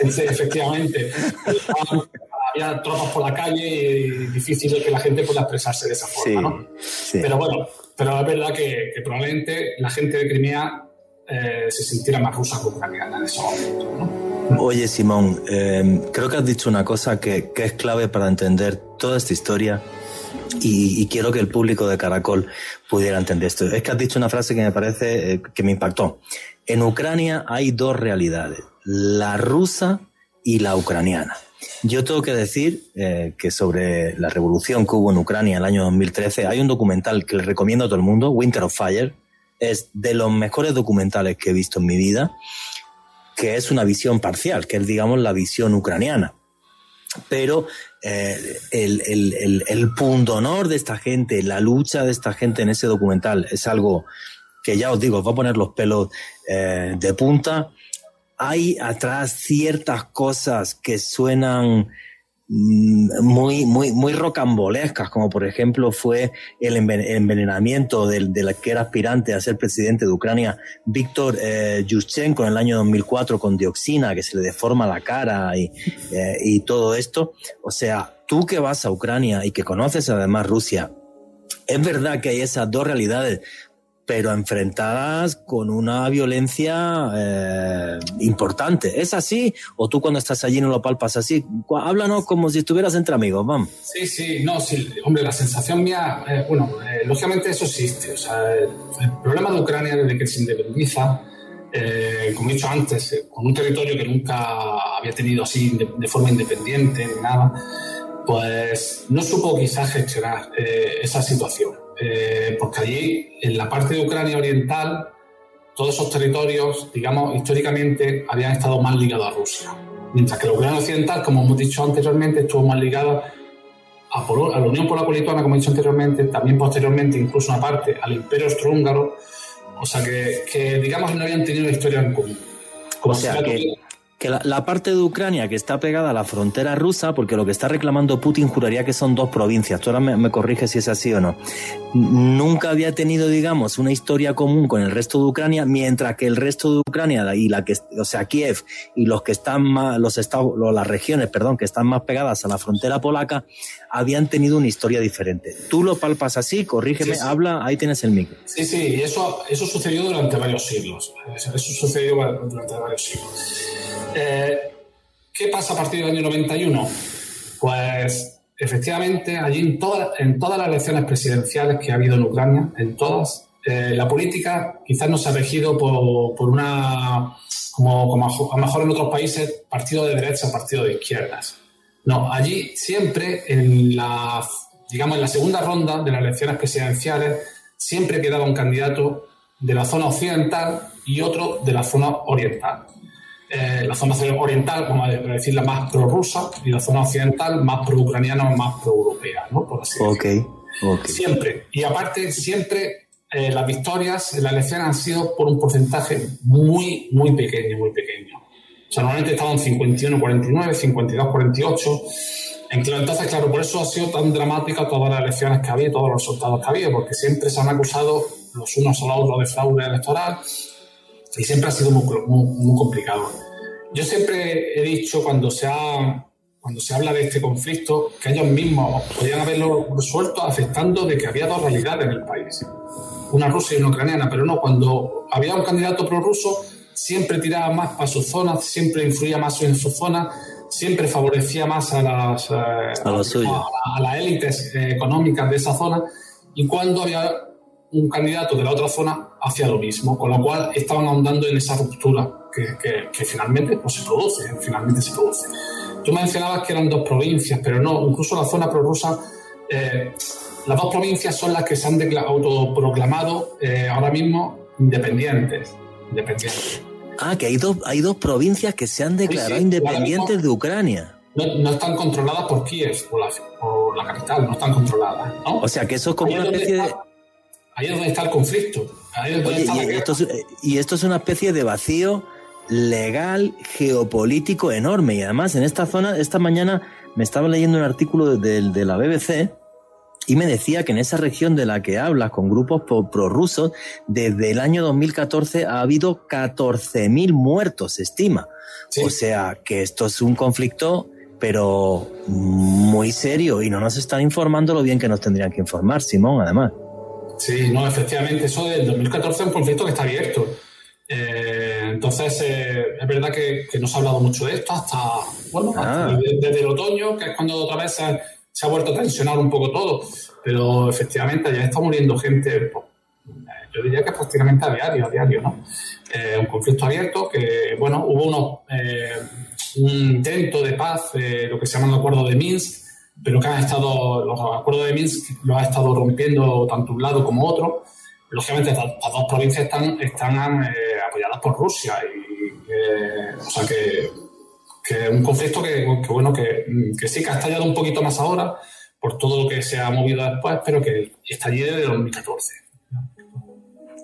efectivamente, había tropas por la calle y difícil que la gente pueda expresarse de esa forma, ¿no? Pero bueno, pero es verdad que, probablemente la gente de Crimea eh, se sintiera más rusa que ucraniana en ese momento. Oye, Simón, em, creo que has dicho una cosa que, es clave para entender toda esta historia y, y, quiero que el público de Caracol pudiera entender esto. Es que has dicho una frase que me parece eh, que me impactó. En Ucrania hay dos realidades, la rusa y la ucraniana. Yo tengo que decir eh, que sobre la revolución que hubo en Ucrania en el año 2013 hay un documental que le recomiendo a todo el mundo, Winter of Fire. Es de los mejores documentales que he visto en mi vida, que es una visión parcial, que es, digamos, la visión ucraniana. Pero eh, el, el, el, punto honor de esta gente, la lucha de esta gente en ese documental es algo que ya os digo, os va a poner los pelos eh, de punta hay atrás ciertas cosas que suenan muy, muy, muy rocambolescas, como por ejemplo fue el envenenamiento del, de la que era aspirante a ser presidente de Ucrania, Víctor eh, Yushchenko en el año 2004 con dioxina, que se le deforma la cara y, eh, y todo esto. O sea, tú que vas a Ucrania y que conoces además Rusia, es verdad que hay esas dos realidades, pero enfrentadas con una violencia eh, importante. ¿Es así? ¿O tú cuando estás allí no lo palpas así? Háblanos como si estuvieras entre amigos, vamos. Sí, sí, no, sí, hombre, la sensación mía, eh, bueno, eh, lógicamente eso existe. O sea, el, problema de Ucrania desde que se independiza, como he dicho antes, con un territorio que nunca había tenido así de, de forma independiente ni nada, pues no supo quizás gestionar esa situación. Eh, porque allí, en la parte de Ucrania oriental, todos esos territorios, digamos, históricamente habían estado más ligados a Rusia. Mientras que la Ucrania occidental, como hemos dicho anteriormente, estuvo más ligada a, a la Unión Polaco-Lituana, como he dicho anteriormente, también posteriormente, incluso una parte, al Imperio Austrohúngaro. O sea que, que, digamos, no habían tenido una historia en común. Como o sea que, que la, parte de Ucrania que está pegada a la frontera rusa, porque lo que está reclamando Putin juraría que son dos provincias, tú ahora me, me corriges si es así o no, nunca había tenido, digamos, una historia común con el resto de Ucrania, mientras que el resto de Ucrania y la que, o sea, Kiev y los que están más, los estados, las regiones, perdón, que están más pegadas a la frontera polaca, habían tenido una historia diferente. Tú lo palpas así, corrígeme, habla, ahí tienes el micro. Sí, sí, eso, eso sucedió durante varios siglos. Eso sucedió durante varios siglos. Eh, ¿Qué pasa a partir del año 91? Pues efectivamente, allí en, todas las elecciones presidenciales que ha habido en Ucrania, en todas, eh, la política quizás no se ha regido por, una, como, como, a lo mejor en otros países, partido de derecha o partido de izquierdas. No, allí siempre en la, digamos, en la segunda ronda de las elecciones presidenciales, siempre quedaba un candidato de la zona occidental y otro de la zona oriental. Eh, la zona oriental, a decir, la más prorrusa, y la zona occidental más pro-ucraniana o más pro-europea, ¿no? Por así decirlo. Siempre. Y aparte, siempre eh, las victorias en la elección han sido por un porcentaje muy, muy pequeño, muy pequeño. O sea, normalmente estaban 51-49, 52-48. Entonces, claro, por eso ha sido tan dramática todas las elecciones que había, todos los resultados que había, porque siempre se han acusado los unos a los otros de fraude electoral y siempre ha sido muy, muy, complicado. Yo siempre he dicho cuando se, ha, cuando se habla de este conflicto que ellos mismos podían haberlo resuelto afectando de que había dos realidades en el país, una rusa y una ucraniana, pero no, cuando había un candidato prorruso siempre tiraba más para su zona, siempre influía más en su zona, siempre favorecía más a las, eh, a, a, las élites eh, económicas de esa zona y cuando había un candidato de la otra zona hacía lo mismo, con lo cual estaban ahondando en esa ruptura que, que, finalmente pues, se produce, finalmente se produce. Tú mencionabas que eran dos provincias, pero no, incluso la zona prorrusa, eh, las dos provincias son las que se han autoproclamado eh, ahora mismo independientes, independientes. Ah, que hay dos, hay dos provincias que se han declarado independientes de Ucrania. No, están controladas por Kiev, por la, capital, no están controladas. ¿no? O sea, que eso es como una especie de... Ahí es donde está el conflicto. y, esto es, una especie de vacío legal, geopolítico enorme. Y además, en esta zona, esta mañana me estaba leyendo un artículo de, de la BBC y me decía que en esa región de la que hablas, con grupos prorrusos, desde el año 2014 ha habido 14.000 muertos, se estima. O sea, que esto es un conflicto, pero muy serio, y no nos están informando lo bien que nos tendrían que informar, Simón, además. Sí, no, efectivamente, eso del 2014 es un conflicto que está abierto. Eh, entonces, eh, es verdad que, no se ha hablado mucho de esto hasta, bueno, ah. desde, el otoño, que es cuando otra vez se ha vuelto a tensionar un poco todo, pero efectivamente ya está muriendo gente, pues, yo diría que prácticamente a diario, a diario, ¿no? Eh, un conflicto abierto que, bueno, hubo unos, eh, un intento de paz, eh, lo que se llama el acuerdo de Minsk, pero que han estado, los acuerdos de Minsk los ha estado rompiendo tanto un lado como otro. Lógicamente, las dos provincias están, están apoyadas por Rusia, y, o sea que que un conflicto que, bueno, que, que, sí que ha estallado un poquito más ahora por todo lo que se ha movido después, pero que está allí desde 2014.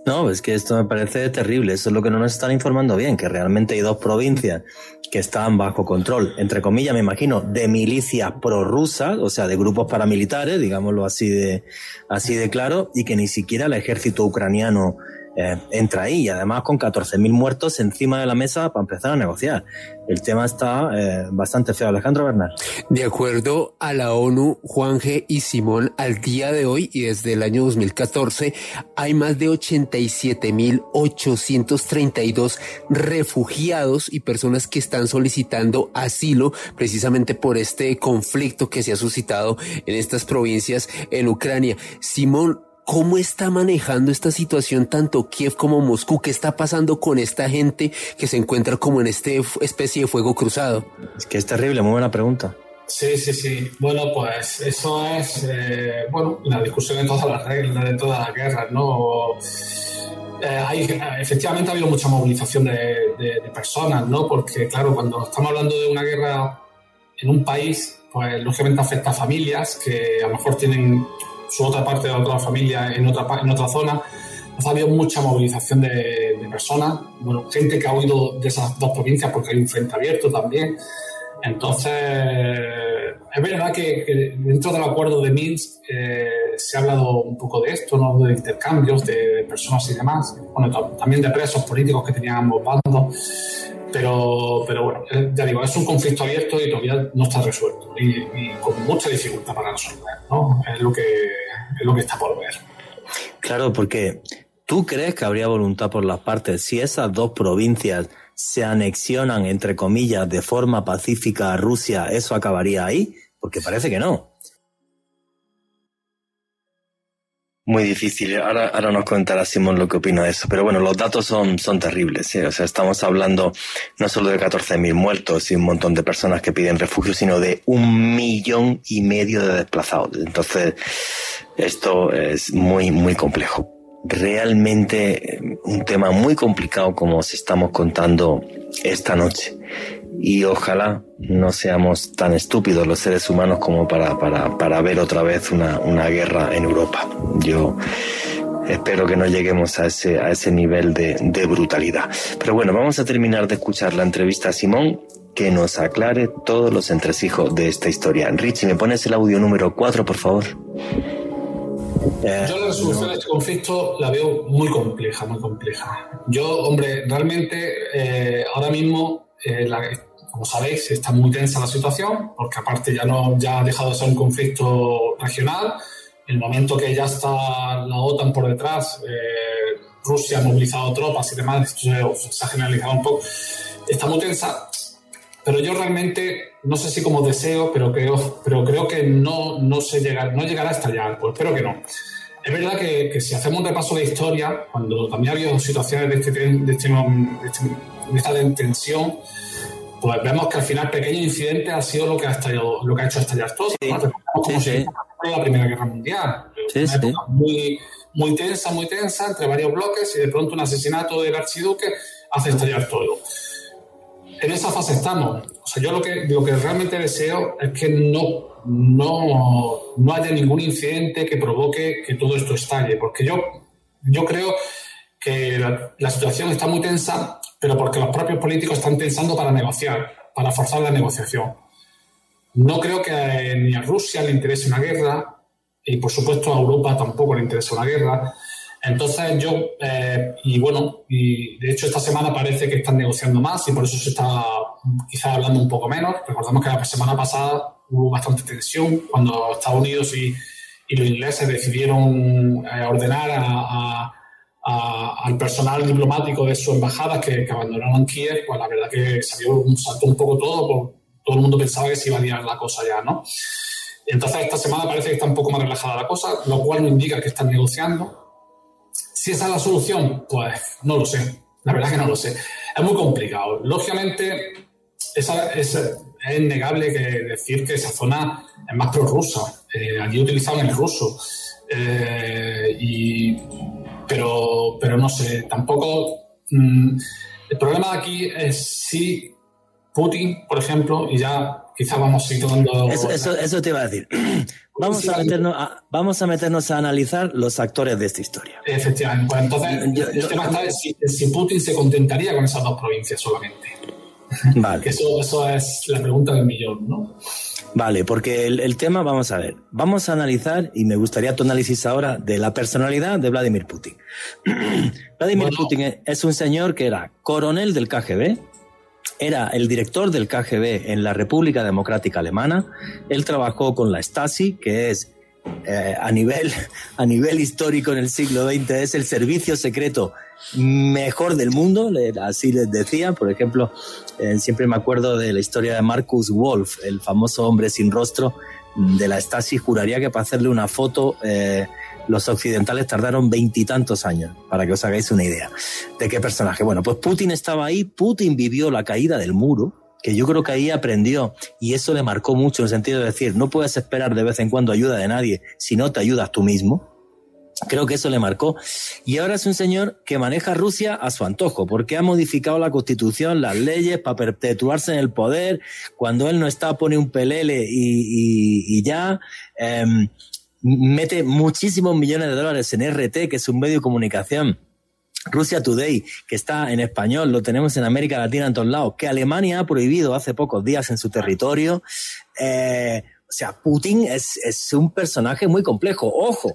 No, es que esto me parece terrible. Eso es lo que no nos están informando bien, que realmente hay dos provincias que están bajo control, entre comillas, me imagino, de milicias prorrusas, o sea, de grupos paramilitares, digámoslo así de, así de claro, y que ni siquiera el ejército ucraniano eh, entra ahí y además con 14.000 muertos encima de la mesa para empezar a negociar. El tema está eh, bastante feo. Alejandro Bernal. De acuerdo a la ONU, Juan G. y Simón, al día de hoy y desde el año 2014 hay más de 87.832 refugiados y personas que están solicitando asilo precisamente por este conflicto que se ha suscitado en estas provincias en Ucrania. Simón, ¿Cómo está manejando esta situación tanto Kiev como Moscú? ¿Qué está pasando con esta gente que se encuentra como en esta especie de fuego cruzado? Es que es terrible, muy buena pregunta. Sí, sí, sí. Bueno, pues eso es, eh, bueno, la discusión de todas las reglas, de todas las guerras, ¿no? Eh, efectivamente ha habido mucha movilización de, de, personas, ¿no? Porque, claro, cuando estamos hablando de una guerra en un país, pues lógicamente afecta a familias que a lo mejor tienen su otra parte de la otra familia en otra, en otra zona. ha habido mucha movilización de, personas, bueno, gente que ha huido de esas dos provincias porque hay un frente abierto también. Entonces, es verdad que, dentro del acuerdo de Minsk eh, se ha hablado un poco de esto, ¿no? de intercambios de personas y demás, bueno, también de presos políticos que tenían ambos bandos. Pero, pero bueno, eh, ya digo, es un conflicto abierto y todavía no está resuelto y, con mucha dificultad para resolver, ¿no? Es lo que, es lo que está por ver. Claro, porque tú crees que habría voluntad por las partes si esas dos provincias se anexionan, entre comillas, de forma pacífica a Rusia, ¿eso acabaría ahí? Porque parece que no. Muy difícil. Ahora, ahora nos contará Simón lo que opina de eso. Pero bueno, los datos son, son terribles. O sea, estamos hablando no solo de 14.000 muertos y un montón de personas que piden refugio, sino de un millón y medio de desplazados. Entonces, esto es muy, muy complejo. Realmente eh, un tema muy complicado como os estamos contando esta noche y ojalá no seamos tan estúpidos los seres humanos como para, para, para ver otra vez una, una, guerra en Europa. Yo espero que no lleguemos a ese, a ese nivel de, de brutalidad. Pero bueno, vamos a terminar de escuchar la entrevista a Simón que nos aclare todos los entresijos de esta historia. Richie, ¿me pones el audio número 4, por favor? Yo la resolución de este conflicto la veo muy compleja, muy compleja. Yo, hombre, realmente eh, ahora mismo eh, la, como sabéis, está muy tensa la situación, porque aparte ya, no, ya ha dejado de ser un conflicto regional. En el momento que ya está la OTAN por detrás, eh, Rusia ha movilizado tropas y demás, esto se, ha generalizado un poco. Está muy tensa, pero yo realmente, no sé si como deseo, pero creo, pero creo que no, no, se llega, no llegará a estallar, pues espero que no. es verdad que, si hacemos un repaso de historia, cuando también ha habido situaciones de, este, de, este, de, esta tensión, pues vemos que al final pequeños incidentes ha sido lo que ha, estallado, lo que ha hecho estallar todo. Sí, como si la Primera Guerra Mundial. Muy, muy tensa, muy tensa, entre varios bloques, y de pronto un asesinato del archiduque hace estallar todo. En esa fase estamos. O sea, yo lo que, lo que realmente deseo es que no, no, no haya ningún incidente que provoque que todo esto estalle, porque yo, yo creo que la, situación está muy tensa, pero porque los propios políticos están pensando para negociar, para forzar la negociación. No creo que ni a Rusia le interese una guerra, y por supuesto a Europa tampoco le interesa una guerra. Entonces yo, eh, y bueno, y de hecho esta semana parece que están negociando más y por eso se está quizás hablando un poco menos. Recordemos que la semana pasada hubo bastante tensión cuando Estados Unidos y, y los ingleses decidieron eh, ordenar a, al personal diplomático de su embajada que, que, abandonaron Kiev, pues la verdad que salió un salto un poco todo, todo el mundo pensaba que se iba a liar la cosa ya, ¿no? Entonces esta semana parece que está un poco más relajada la cosa, lo cual no indica que están negociando. Si esa es la solución, pues no lo sé. La verdad que no lo sé. Es muy complicado. Lógicamente, esa, es innegable que decir que esa zona es más prorrusa. Eh, allí utilizaban el ruso. Eh, y, pero, pero no sé, tampoco. Mm, el problema aquí es si Putin, por ejemplo, y ya quizá vamos situando... Eso, eso, eso te iba a decir. Vamos a, meternos a, vamos a meternos a analizar los actores de esta historia. Efectivamente. Pues entonces, el tema está si, si, Putin se contentaría con esas dos provincias solamente. Vale. eso, eso es la pregunta del millón, ¿no? Vale, porque el, el, tema, vamos a ver, vamos a analizar, y me gustaría tu análisis ahora, de la personalidad de Vladimir Putin. Vladimir Putin es un señor que era coronel del KGB, era el director del KGB en la República Democrática Alemana. Él trabajó con la Stasi, que es eh, a, nivel, a nivel histórico en el siglo XX, es el servicio secreto mejor del mundo, así les decía. Por ejemplo, eh, siempre me acuerdo de la historia de Marcus Wolf, el famoso hombre sin rostro de la Stasi. Juraría que para hacerle una foto eh, los occidentales tardaron veintitantos años, para que os hagáis una idea de qué personaje. Bueno, pues Putin estaba ahí, Putin vivió la caída del muro, que yo creo que ahí aprendió y eso le marcó mucho en el sentido de decir, no puedes esperar de vez en cuando ayuda de nadie si no te ayudas tú mismo. Creo que eso le marcó. Y ahora es un señor que maneja Rusia a su antojo, porque ha modificado la constitución, las leyes para perpetuarse en el poder. Cuando él no está, pone un pelele y, ya. Em, mete muchísimos millones de dólares en RT, que es un medio de comunicación. Rusia Today, que está en español, lo tenemos en América Latina en todos lados, que Alemania ha prohibido hace pocos días en su territorio. Eh, o sea, Putin es, es un personaje muy complejo. Ojo,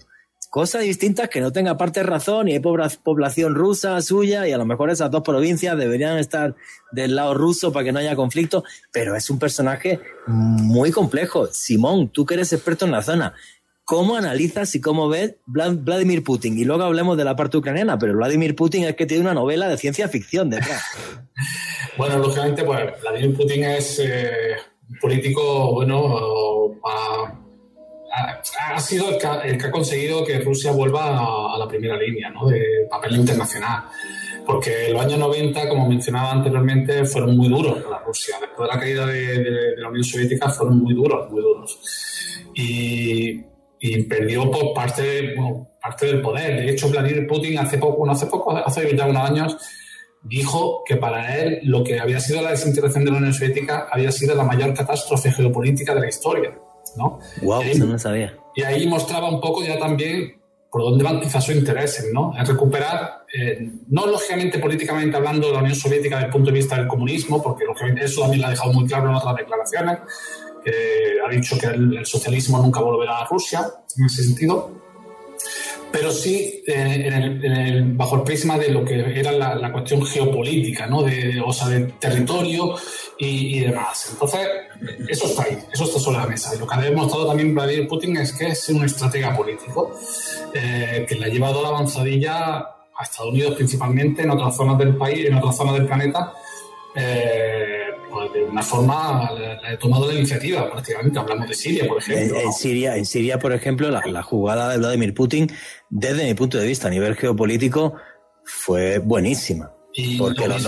cosas distintas que no tenga parte razón y hay población rusa suya y a lo mejor esas dos provincias deberían estar del lado ruso para que no haya conflicto, pero es un personaje muy complejo. Simón, tú que eres experto en la zona, ¿Cómo analizas y cómo ves Vladimir Putin? Y luego hablemos de la parte ucraniana, pero Vladimir Putin es que tiene una novela de ciencia ficción detrás. bueno, lógicamente, pues Vladimir Putin es eh, político, bueno, ha, sido el que, ha conseguido que Rusia vuelva a, la primera línea ¿no? de papel internacional. Porque los años 90, como mencionaba anteriormente, fueron muy duros para Rusia. Después de la caída de, de la Unión Soviética fueron muy duros, muy duros. Y y perdió por parte, parte del poder. De hecho, Vladimir Putin hace poco, no hace poco, hace ya unos años, dijo que para él lo que había sido la desintegración de la Unión Soviética había sido la mayor catástrofe geopolítica de la historia. ¿no? Wow, y ahí, no sabía. Y ahí mostraba un poco ya también por dónde van quizás sus intereses, ¿no? En recuperar, eh, no lógicamente políticamente hablando de la Unión Soviética desde el punto de vista del comunismo, porque lógicamente eso también lo ha dejado muy claro en otras declaraciones, ha dicho que el, socialismo nunca volverá a Rusia, en ese sentido, pero sí eh, bajo el prisma de lo que era la, cuestión geopolítica, ¿no? de, o sea, de territorio y, demás. Entonces, eso está ahí, eso está sobre la mesa. Y lo que ha demostrado también Vladimir Putin es que es un estratega político eh, que le ha llevado la avanzadilla a Estados Unidos principalmente, en otras zonas del país, en otras zonas del planeta. Eh, pues de una forma he tomado la iniciativa prácticamente. Hablamos de Siria, por ejemplo. En, Siria, en Siria, por ejemplo, la, la, jugada de Vladimir Putin, desde mi punto de vista a nivel geopolítico, fue buenísima. Porque los,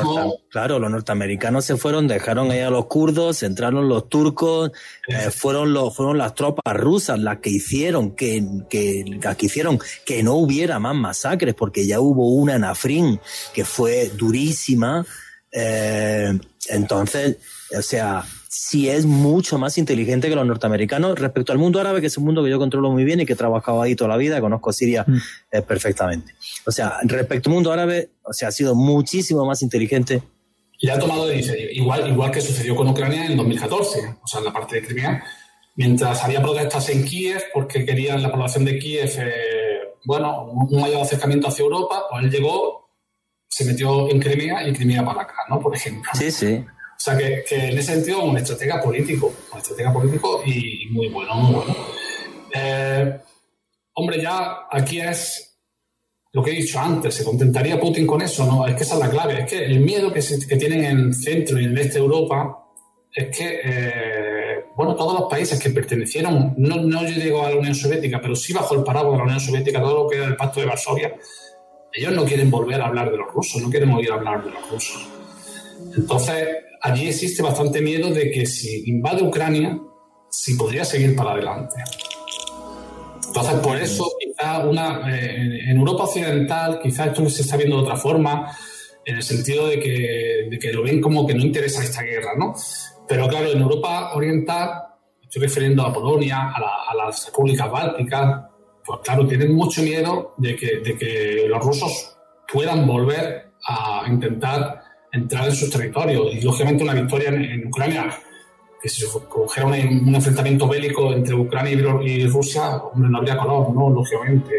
claro, los norteamericanos se fueron, dejaron ahí a los kurdos, entraron los turcos, eh, fueron los, fueron las tropas rusas las que hicieron que, que, que hicieron que no hubiera más masacres, porque ya hubo una en Afrin que fue durísima. Eh, entonces, o sea, si es mucho más inteligente que los norteamericanos respecto al mundo árabe, que es un mundo que yo controlo muy bien y que he trabajado ahí toda la vida, conozco Siria mm. eh, perfectamente. O sea, respecto al mundo árabe, o sea, ha sido muchísimo más inteligente. Y ha tomado igual, igual que sucedió con Ucrania en 2014, o sea, en la parte de Crimea, mientras había protestas en Kiev porque querían la población de Kiev, eh, bueno, un mayor acercamiento hacia Europa, pues él llegó, se metió en Crimea y Crimea para acá, ¿no? Por ejemplo. Sí, sí. O sea que, en ese sentido un estratega político, un estratega político y muy bueno, muy bueno. Eh, hombre, ya aquí es lo que he dicho antes, ¿se contentaría Putin con eso? No, es que esa es la clave, es que el miedo que, que tienen en el centro y en el este de Europa es que, eh, bueno, todos los países que pertenecieron, no, no yo digo a la Unión Soviética, pero sí bajo el paraguas de la Unión Soviética, todo lo que era el Pacto de Varsovia, ellos no quieren volver a hablar de los rusos, no quieren oír hablar de los rusos. Entonces, allí existe bastante miedo de que si invade Ucrania, si podría seguir para adelante. Entonces, por eso, quizá una, eh, en Europa Occidental, quizá esto se está viendo de otra forma, en el sentido de que, de que lo ven como que no interesa esta guerra, ¿no? Pero claro, en Europa Oriental, estoy refiriendo a Polonia, a, a las repúblicas bálticas, pues claro, tienen mucho miedo de que, de que los rusos puedan volver a intentar entrar en sus territorios. Y lógicamente una victoria en, Ucrania, que si se cogiera un, enfrentamiento bélico entre Ucrania y, Rusia, hombre, no habría color, ¿no? Lógicamente.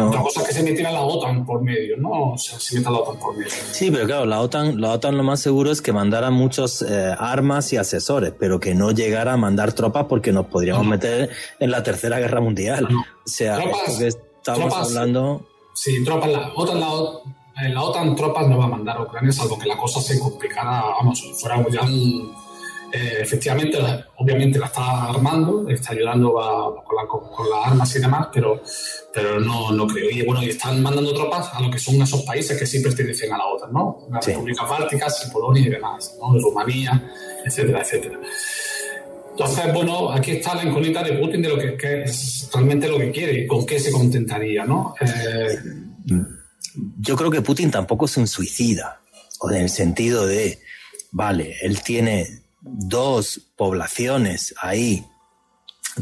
Otra cosa es que se metiera la OTAN por medio, ¿no? O sea, se meta la OTAN por medio. Sí, pero claro, la OTAN, la OTAN lo más seguro es que mandara muchos eh, armas y asesores, pero que no llegara a mandar tropas porque nos podríamos meter en la Tercera Guerra Mundial. O sea, tropas, estamos hablando... Sí, tropas, la OTAN, la OTAN la OTAN tropas no va a mandar a Ucrania, salvo que la cosa se complicara, vamos, fuera ya eh, efectivamente, obviamente la está armando, está ayudando con, las armas y demás, pero, pero no, no creo. Y bueno, y están mandando tropas a lo que son esos países que sí pertenecen a la OTAN, ¿no? Las repúblicas bálticas, Polonia y demás, ¿no? Rumanía, etcétera, etcétera. Entonces, bueno, aquí está la incógnita de Putin de lo que, es realmente lo que quiere y con qué se contentaría, ¿no? Eh, yo creo que Putin tampoco es un suicida, o en el sentido de, vale, él tiene dos poblaciones ahí,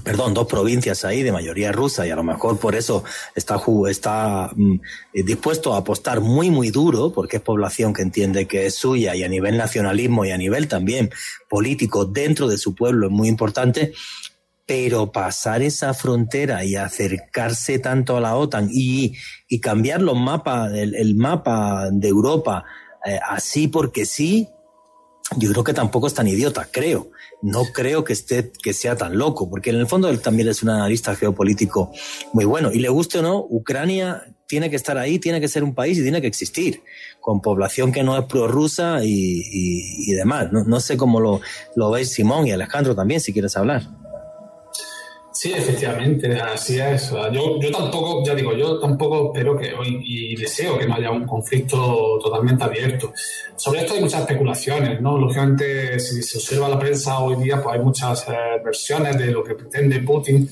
perdón, dos provincias ahí de mayoría rusa y a lo mejor por eso está, está mm, dispuesto a apostar muy, muy duro, porque es población que entiende que es suya y a nivel nacionalismo y a nivel también político dentro de su pueblo es muy importante, pero pasar esa frontera y acercarse tanto a la OTAN y, y cambiar los mapas, el, mapa de Europa eh, así porque sí, yo creo que tampoco es tan idiota, creo. No creo que esté, que sea tan loco, porque en el fondo él también es un analista geopolítico muy bueno. Y le guste o no, Ucrania tiene que estar ahí, tiene que ser un país y tiene que existir, con población que no es prorrusa y, y, demás. No, no sé cómo lo, lo veis Simón y Alejandro también, si quieres hablar. Sí, efectivamente, así es. Yo, yo tampoco, ya digo, yo tampoco espero que hoy y deseo que no haya un conflicto totalmente abierto. Sobre esto hay muchas especulaciones, ¿no? Lógicamente, si se observa la prensa hoy día, pues hay muchas eh, versiones de lo que pretende Putin,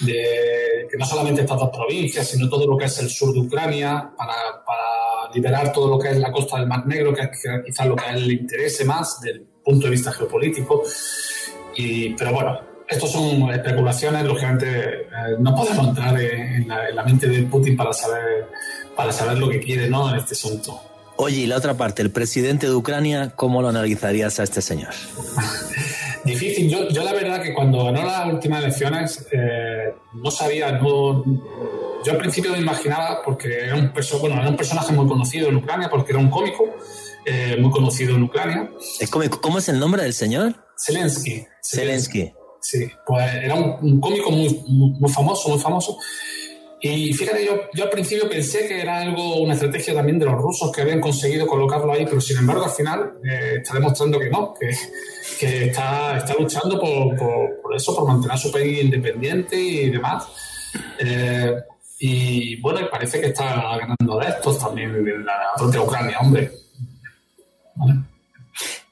de que no solamente estas dos provincias, sino todo lo que es el sur de Ucrania, para, liberar todo lo que es la costa del Mar Negro, que es quizás lo que a él le interese más desde el punto de vista geopolítico. Y, pero bueno, estos son especulaciones, lógicamente eh, no podemos entrar en la, mente de Putin para saber, para saber lo que quiere ¿no? en este asunto. Oye, y la otra parte, el presidente de Ucrania, ¿cómo lo analizarías a este señor? Difícil. Yo, yo, la verdad que cuando ganó las últimas elecciones eh, no sabía, no, yo al principio me imaginaba, porque era un, bueno, era un personaje muy conocido en Ucrania, porque era un cómico eh, muy conocido en Ucrania. ¿Es cómico? ¿Cómo es el nombre del señor? Zelensky. Zelensky. Sí, pues era un, cómico muy, muy, famoso, muy famoso. Y fíjate, yo, yo al principio pensé que era algo, una estrategia también de los rusos que habían conseguido colocarlo ahí, pero sin embargo al final eh, está demostrando que no, que, que está, está luchando por, por, eso, por mantener su país independiente y demás. Eh, y bueno, parece que está ganando de estos también en la propia Ucrania, hombre. ¿Vale?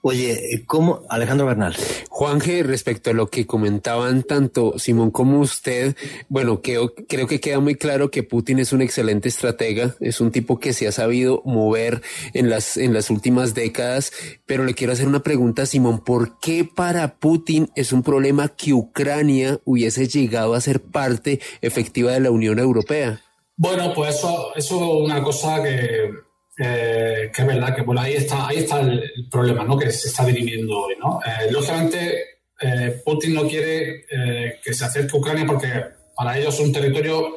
Oye, ¿cómo, Alejandro Bernal? Juanje, respecto a lo que comentaban tanto Simón como usted, bueno, creo, creo que queda muy claro que Putin es un excelente estratega, es un tipo que se ha sabido mover en las, en las últimas décadas, pero le quiero hacer una pregunta, Simón, ¿por qué para Putin es un problema que Ucrania hubiese llegado a ser parte efectiva de la Unión Europea? Bueno, pues eso, eso es una cosa que eh, que es verdad que bueno, ahí está, ahí está el, problema ¿no? que se está dirimiendo hoy. ¿no? Eh, lógicamente, eh, Putin no quiere eh, que se acerque a Ucrania porque para ellos es un territorio,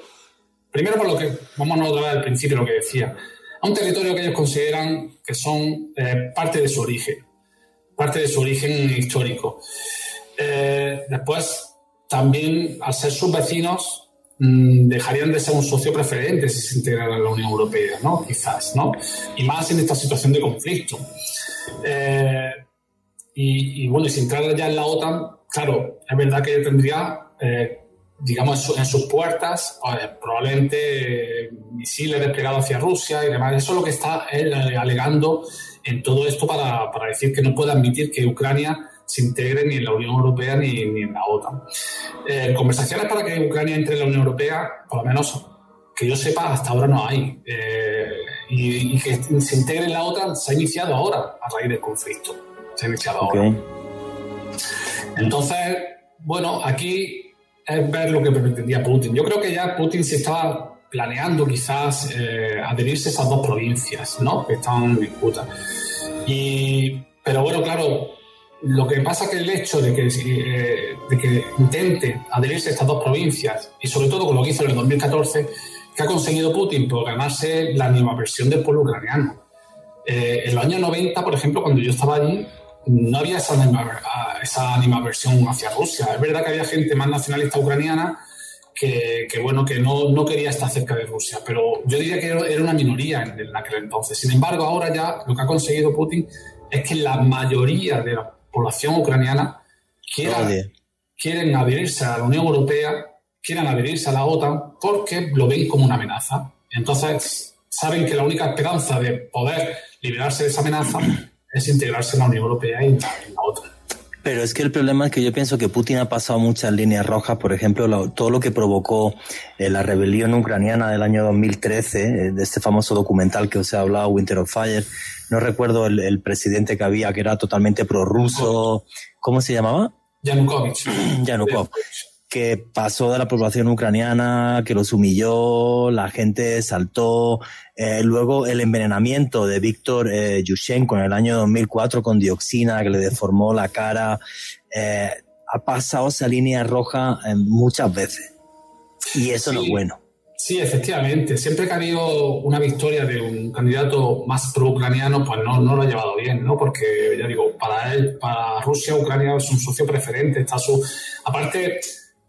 primero por lo que, vamos a otra al principio lo que decía, a un territorio que ellos consideran que son eh, parte de su origen, parte de su origen histórico. después, también, al ser sus vecinos, dejarían de ser un socio preferente si se integraran a la Unión Europea, ¿no? Quizás, ¿no? Y más en esta situación de conflicto. Eh, y, bueno, y si entrara ya en la OTAN, claro, es verdad que tendría, eh, digamos, en, sus puertas pues, probablemente misiles desplegados hacia Rusia y demás. Eso es lo que está él alegando en todo esto para, para decir que no puede admitir que Ucrania se integre ni en la Unión Europea ni, en la OTAN. Eh, conversaciones para que Ucrania entre en la Unión Europea, por lo menos que yo sepa, hasta ahora no hay. Eh, y, que se integre en la OTAN se ha iniciado ahora, a raíz del conflicto. Se ha iniciado ahora. Entonces, bueno, aquí es ver lo que pretendía Putin. Yo creo que ya Putin se estaba planeando quizás eh, adherirse a esas dos provincias, ¿no? Que están en disputa. Y, pero bueno, claro, lo que pasa es que el hecho de que, eh, de que intente adherirse a estas dos provincias, y sobre todo con lo que hizo en el 2014, que ha conseguido Putin por ganarse la animaversión del pueblo ucraniano. Eh, en los años 90, por ejemplo, cuando yo estaba allí, no había esa, esa animaversión hacia Rusia. Es verdad que había gente más nacionalista ucraniana que, bueno, que no, no, quería estar cerca de Rusia, pero yo diría que era una minoría en, en aquel entonces. Sin embargo, ahora ya lo que ha conseguido Putin es que la mayoría de los población ucraniana quieren adherirse a la Unión Europea, quieren adherirse a la OTAN porque lo ven como una amenaza. Entonces, saben que la única esperanza de poder liberarse de esa amenaza es integrarse en la Unión Europea y en la, OTAN. Pero es que el problema es que yo pienso que Putin ha pasado muchas líneas rojas, por ejemplo, todo lo que provocó eh, la rebelión ucraniana del año 2013, eh, de este famoso documental que os he hablado, Winter of Fire, no recuerdo el, presidente que había, que era totalmente prorruso. ¿Cómo se llamaba? Yanukovych. Yanukovych. Que pasó de la población ucraniana, que los humilló, la gente saltó. Eh, luego el envenenamiento de Víctor eh, Yushchenko en el año 2004 con dioxina que le deformó la cara. Eh, ha pasado esa línea roja eh, muchas veces. Y eso no es bueno. Sí, efectivamente. Siempre que ha habido una victoria de un candidato más pro-ucraniano, pues no, no lo ha llevado bien, ¿no? Porque, ya digo, para él, para Rusia, Ucrania es un socio preferente. Está su... Aparte,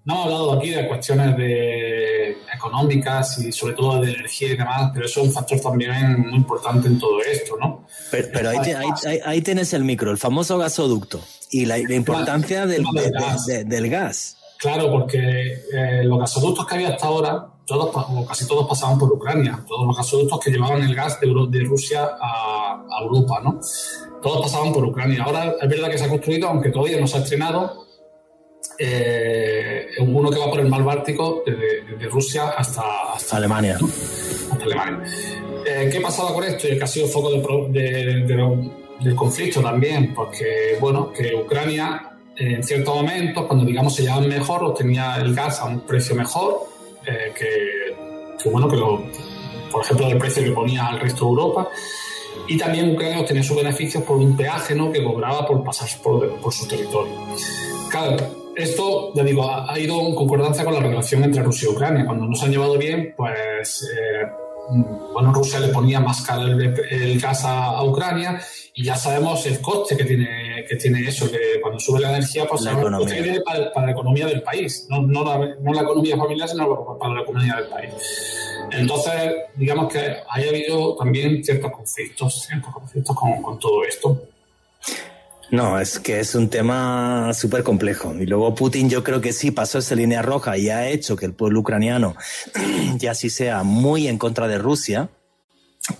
no hemos hablado aquí de cuestiones de económicas y sobre todo de energía y demás, pero eso es un factor también muy importante en todo esto, ¿no? Pero, ahí, tienes el micro, el famoso gasoducto y la, importancia del, gas. del gas. Claro, porque eh, los gasoductos que había hasta ahora todos, o casi todos pasaban por Ucrania, todos los gasoductos que llevaban el gas de, de Rusia a, Europa, ¿no? Todos pasaban por Ucrania. Ahora es verdad que se ha construido, aunque todavía no se ha estrenado, eh, uno que va por el mar Báltico desde, Rusia hasta, Alemania. Hasta Alemania. Eh, ¿Qué pasaba con esto? Y que ha sido foco del conflicto también, porque, bueno, que Ucrania en ciertos momentos, cuando digamos se llevaban mejor, obtenía el gas a un precio mejor eh, que, bueno, que lo, por ejemplo, del precio que ponía al resto de Europa. Y también Ucrania obtenía sus beneficios por un peaje ¿no? que cobraba por pasar por, por su territorio. Claro, esto, ya digo, ha, ido en concordancia con la relación entre Rusia y Ucrania. Cuando no se han llevado bien, pues, eh, bueno, Rusia le ponía más caro el, gas a, Ucrania y ya sabemos el coste que tiene, que tiene eso, que cuando sube la energía, pues La que para, para la economía del país, no, no, la, no la economía familiar, sino para la economía del país. Entonces, digamos que haya habido también ciertos conflictos, ciertos conflictos con, con todo esto. No, es que es un tema súper complejo. Y luego Putin yo creo que sí pasó esa línea roja y ha hecho que el pueblo ucraniano ya sí sea muy en contra de Rusia.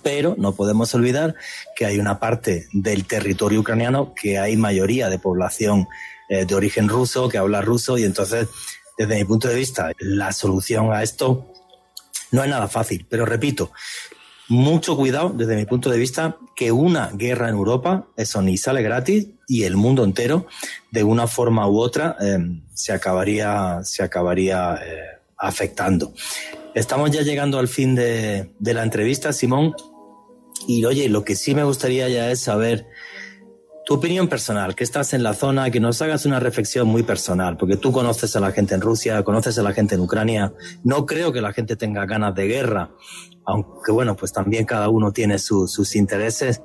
Pero no podemos olvidar que hay una parte del territorio ucraniano que hay mayoría de población eh, de origen ruso, que habla ruso, y entonces, desde mi punto de vista, la solución a esto no es nada fácil. Pero repito, mucho cuidado desde mi punto de vista que una guerra en Europa, eso ni sale gratis y el mundo entero, de una forma u otra, eh, se acabaría, se acabaría eh, afectando. Estamos ya llegando al fin de, de la entrevista, Simón. Y oye, lo que sí me gustaría ya es saber tu opinión personal, que estás en la zona, que nos hagas una reflexión muy personal, porque tú conoces a la gente en Rusia, conoces a la gente en Ucrania. No creo que la gente tenga ganas de guerra, aunque bueno, pues también cada uno tiene su- sus intereses.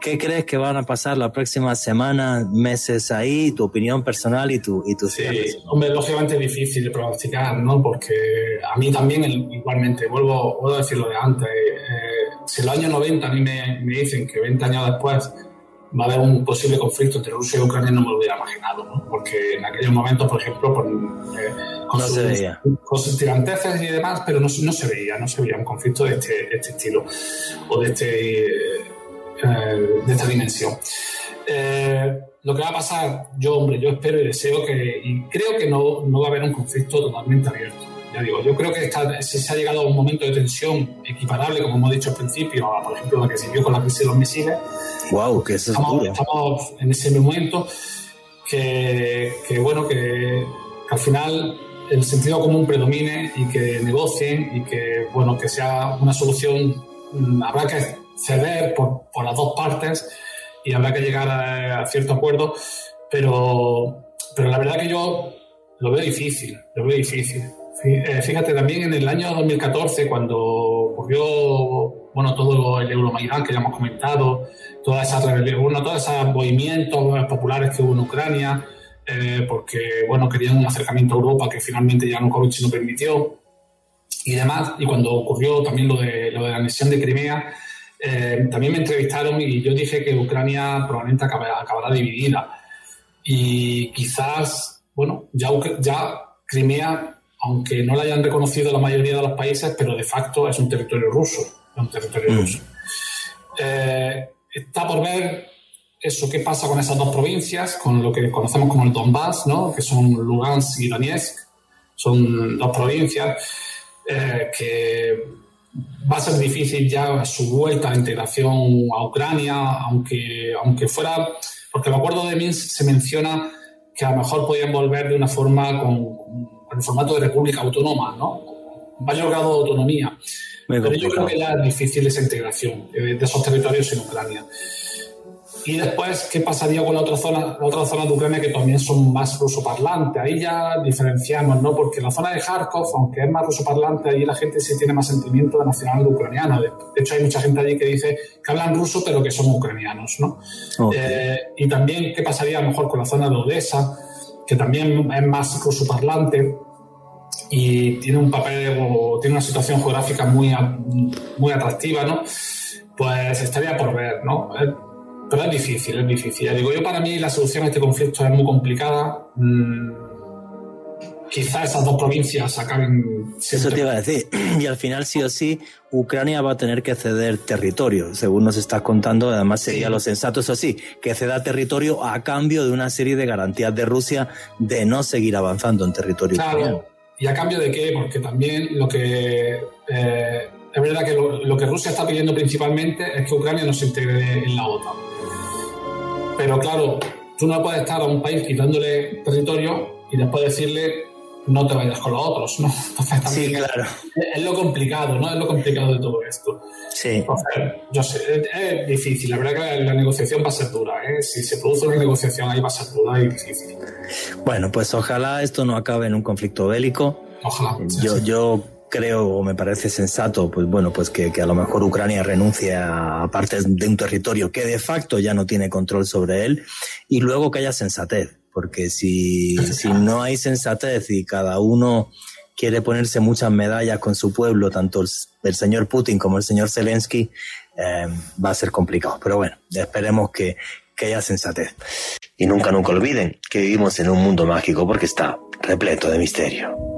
¿Qué crees que van a pasar la próxima semana, meses ahí? Tu opinión personal y tu y tus Sí, cierres. hombre, lógicamente difícil de pronosticar, ¿no? Porque a mí también, igualmente, vuelvo, vuelvo a decir lo de antes, eh, si en los años 90 a mí me, me dicen que 20 años después va a haber un posible conflicto entre Rusia y Ucrania, no me lo hubiera imaginado, ¿no? Porque en aquellos momentos, por ejemplo, pues, eh, con, No se veía. con sus tiranteces y demás, pero no, no se veía, no se veía un conflicto de este, este estilo o de, este, eh, de esta dimensión. Eh, lo que va a pasar, yo, hombre, yo espero y deseo que, y creo que no, no va a haber un conflicto totalmente abierto. Ya digo, yo creo que está, si se ha llegado a un momento de tensión equiparable, como hemos dicho al principio, a, por ejemplo, la que se vio con la crisis de los misiles, Wow, que eso es estamos, estamos en ese momento que, que, bueno, que, que al final el sentido común predomine y que negocien y que, bueno, que sea una solución, mm, habrá que ceder por, por las dos partes y habrá que llegar a, a cierto acuerdo, pero, pero la verdad que yo lo veo difícil, lo veo difícil. Eh, Fíjate, también en el año 2014, cuando ocurrió bueno, todo el Euromaidán que ya hemos comentado, todas esas rebeliones, bueno, todos esos movimientos populares que hubo en Ucrania, eh, porque bueno, querían un acercamiento a Europa que finalmente Yanukovych no permitió y demás. Y cuando ocurrió también lo de, lo de la anexión de Crimea, eh, también me entrevistaron y yo dije que Ucrania probablemente acabará, acabará dividida. Y quizás, bueno, ya, ya Crimea, aunque no la hayan reconocido la mayoría de los países, pero de facto es un territorio ruso. Un territorio Mm. ruso. Eh, está por ver eso, qué pasa con esas dos provincias, con lo que conocemos como el Donbass, ¿no? que son Lugansk y Donetsk. Son dos provincias eh, que va a ser difícil ya su vuelta a la integración a Ucrania, aunque, aunque fuera, porque el acuerdo de Minsk se menciona que a lo mejor podían volver de una forma con, el formato de república autónoma, ¿no? Mayor grado de autonomía. Muy Pero yo creo que ya es difícil esa integración eh, de esos territorios en Ucrania. Y después, ¿qué pasaría con la otra zona, la otra zona de Ucrania que también son más rusoparlantes? Ahí ya diferenciamos, ¿no? Porque la zona de Kharkov, aunque es más rusoparlante, ahí la gente sí tiene más sentimiento de nacional ucraniano. De hecho, hay mucha gente allí que dice que hablan ruso, pero que son ucranianos, ¿no? Ok. Eh, y también, ¿qué pasaría a lo mejor con la zona de Odessa, que también es más rusoparlante y tiene un papel o tiene una situación geográfica muy, a- muy atractiva, ¿no? Pues estaría por ver, ¿no? Eh, Pero es difícil, es difícil. Ya digo, yo para mí la solución a este conflicto es muy complicada. Mm, quizás esas dos provincias acaben Eso siempre- te iba a decir. Y al final, sí o sí, Ucrania va a tener que ceder territorio, según nos estás contando. Además, sería Sí. lo sensato, eso sí, que ceda territorio a cambio de una serie de garantías de Rusia de no seguir avanzando en territorio ucraniano. ¿Y a cambio de qué? Porque también lo que. eh, es verdad que lo, lo que Rusia está pidiendo principalmente es que Ucrania no se integre en la OTAN. Pero claro, tú no puedes estar a un país quitándole territorio y después decirle no te vayas con los otros, ¿no? Entonces también Sí, claro. es, lo complicado, ¿no? Es lo complicado de todo esto. Sí. Entonces, yo sé, es, es difícil. La verdad que la, la negociación va a ser dura, ¿eh? Si se produce una negociación ahí va a ser dura y difícil. Bueno, pues ojalá esto no acabe en un conflicto bélico. Ojalá. sí, Yo, sí. yo creo o me parece sensato, pues bueno, pues que, que, a lo mejor Ucrania renuncie a partes de un territorio que de facto ya no tiene control sobre él y luego que haya sensatez, porque si, si no hay sensatez y cada uno quiere ponerse muchas medallas con su pueblo, tanto el, el señor Putin como el señor Zelensky, eh, va a ser complicado. Pero bueno, esperemos que, que haya sensatez. Y nunca, nunca olviden que vivimos en un mundo mágico porque está repleto de misterio.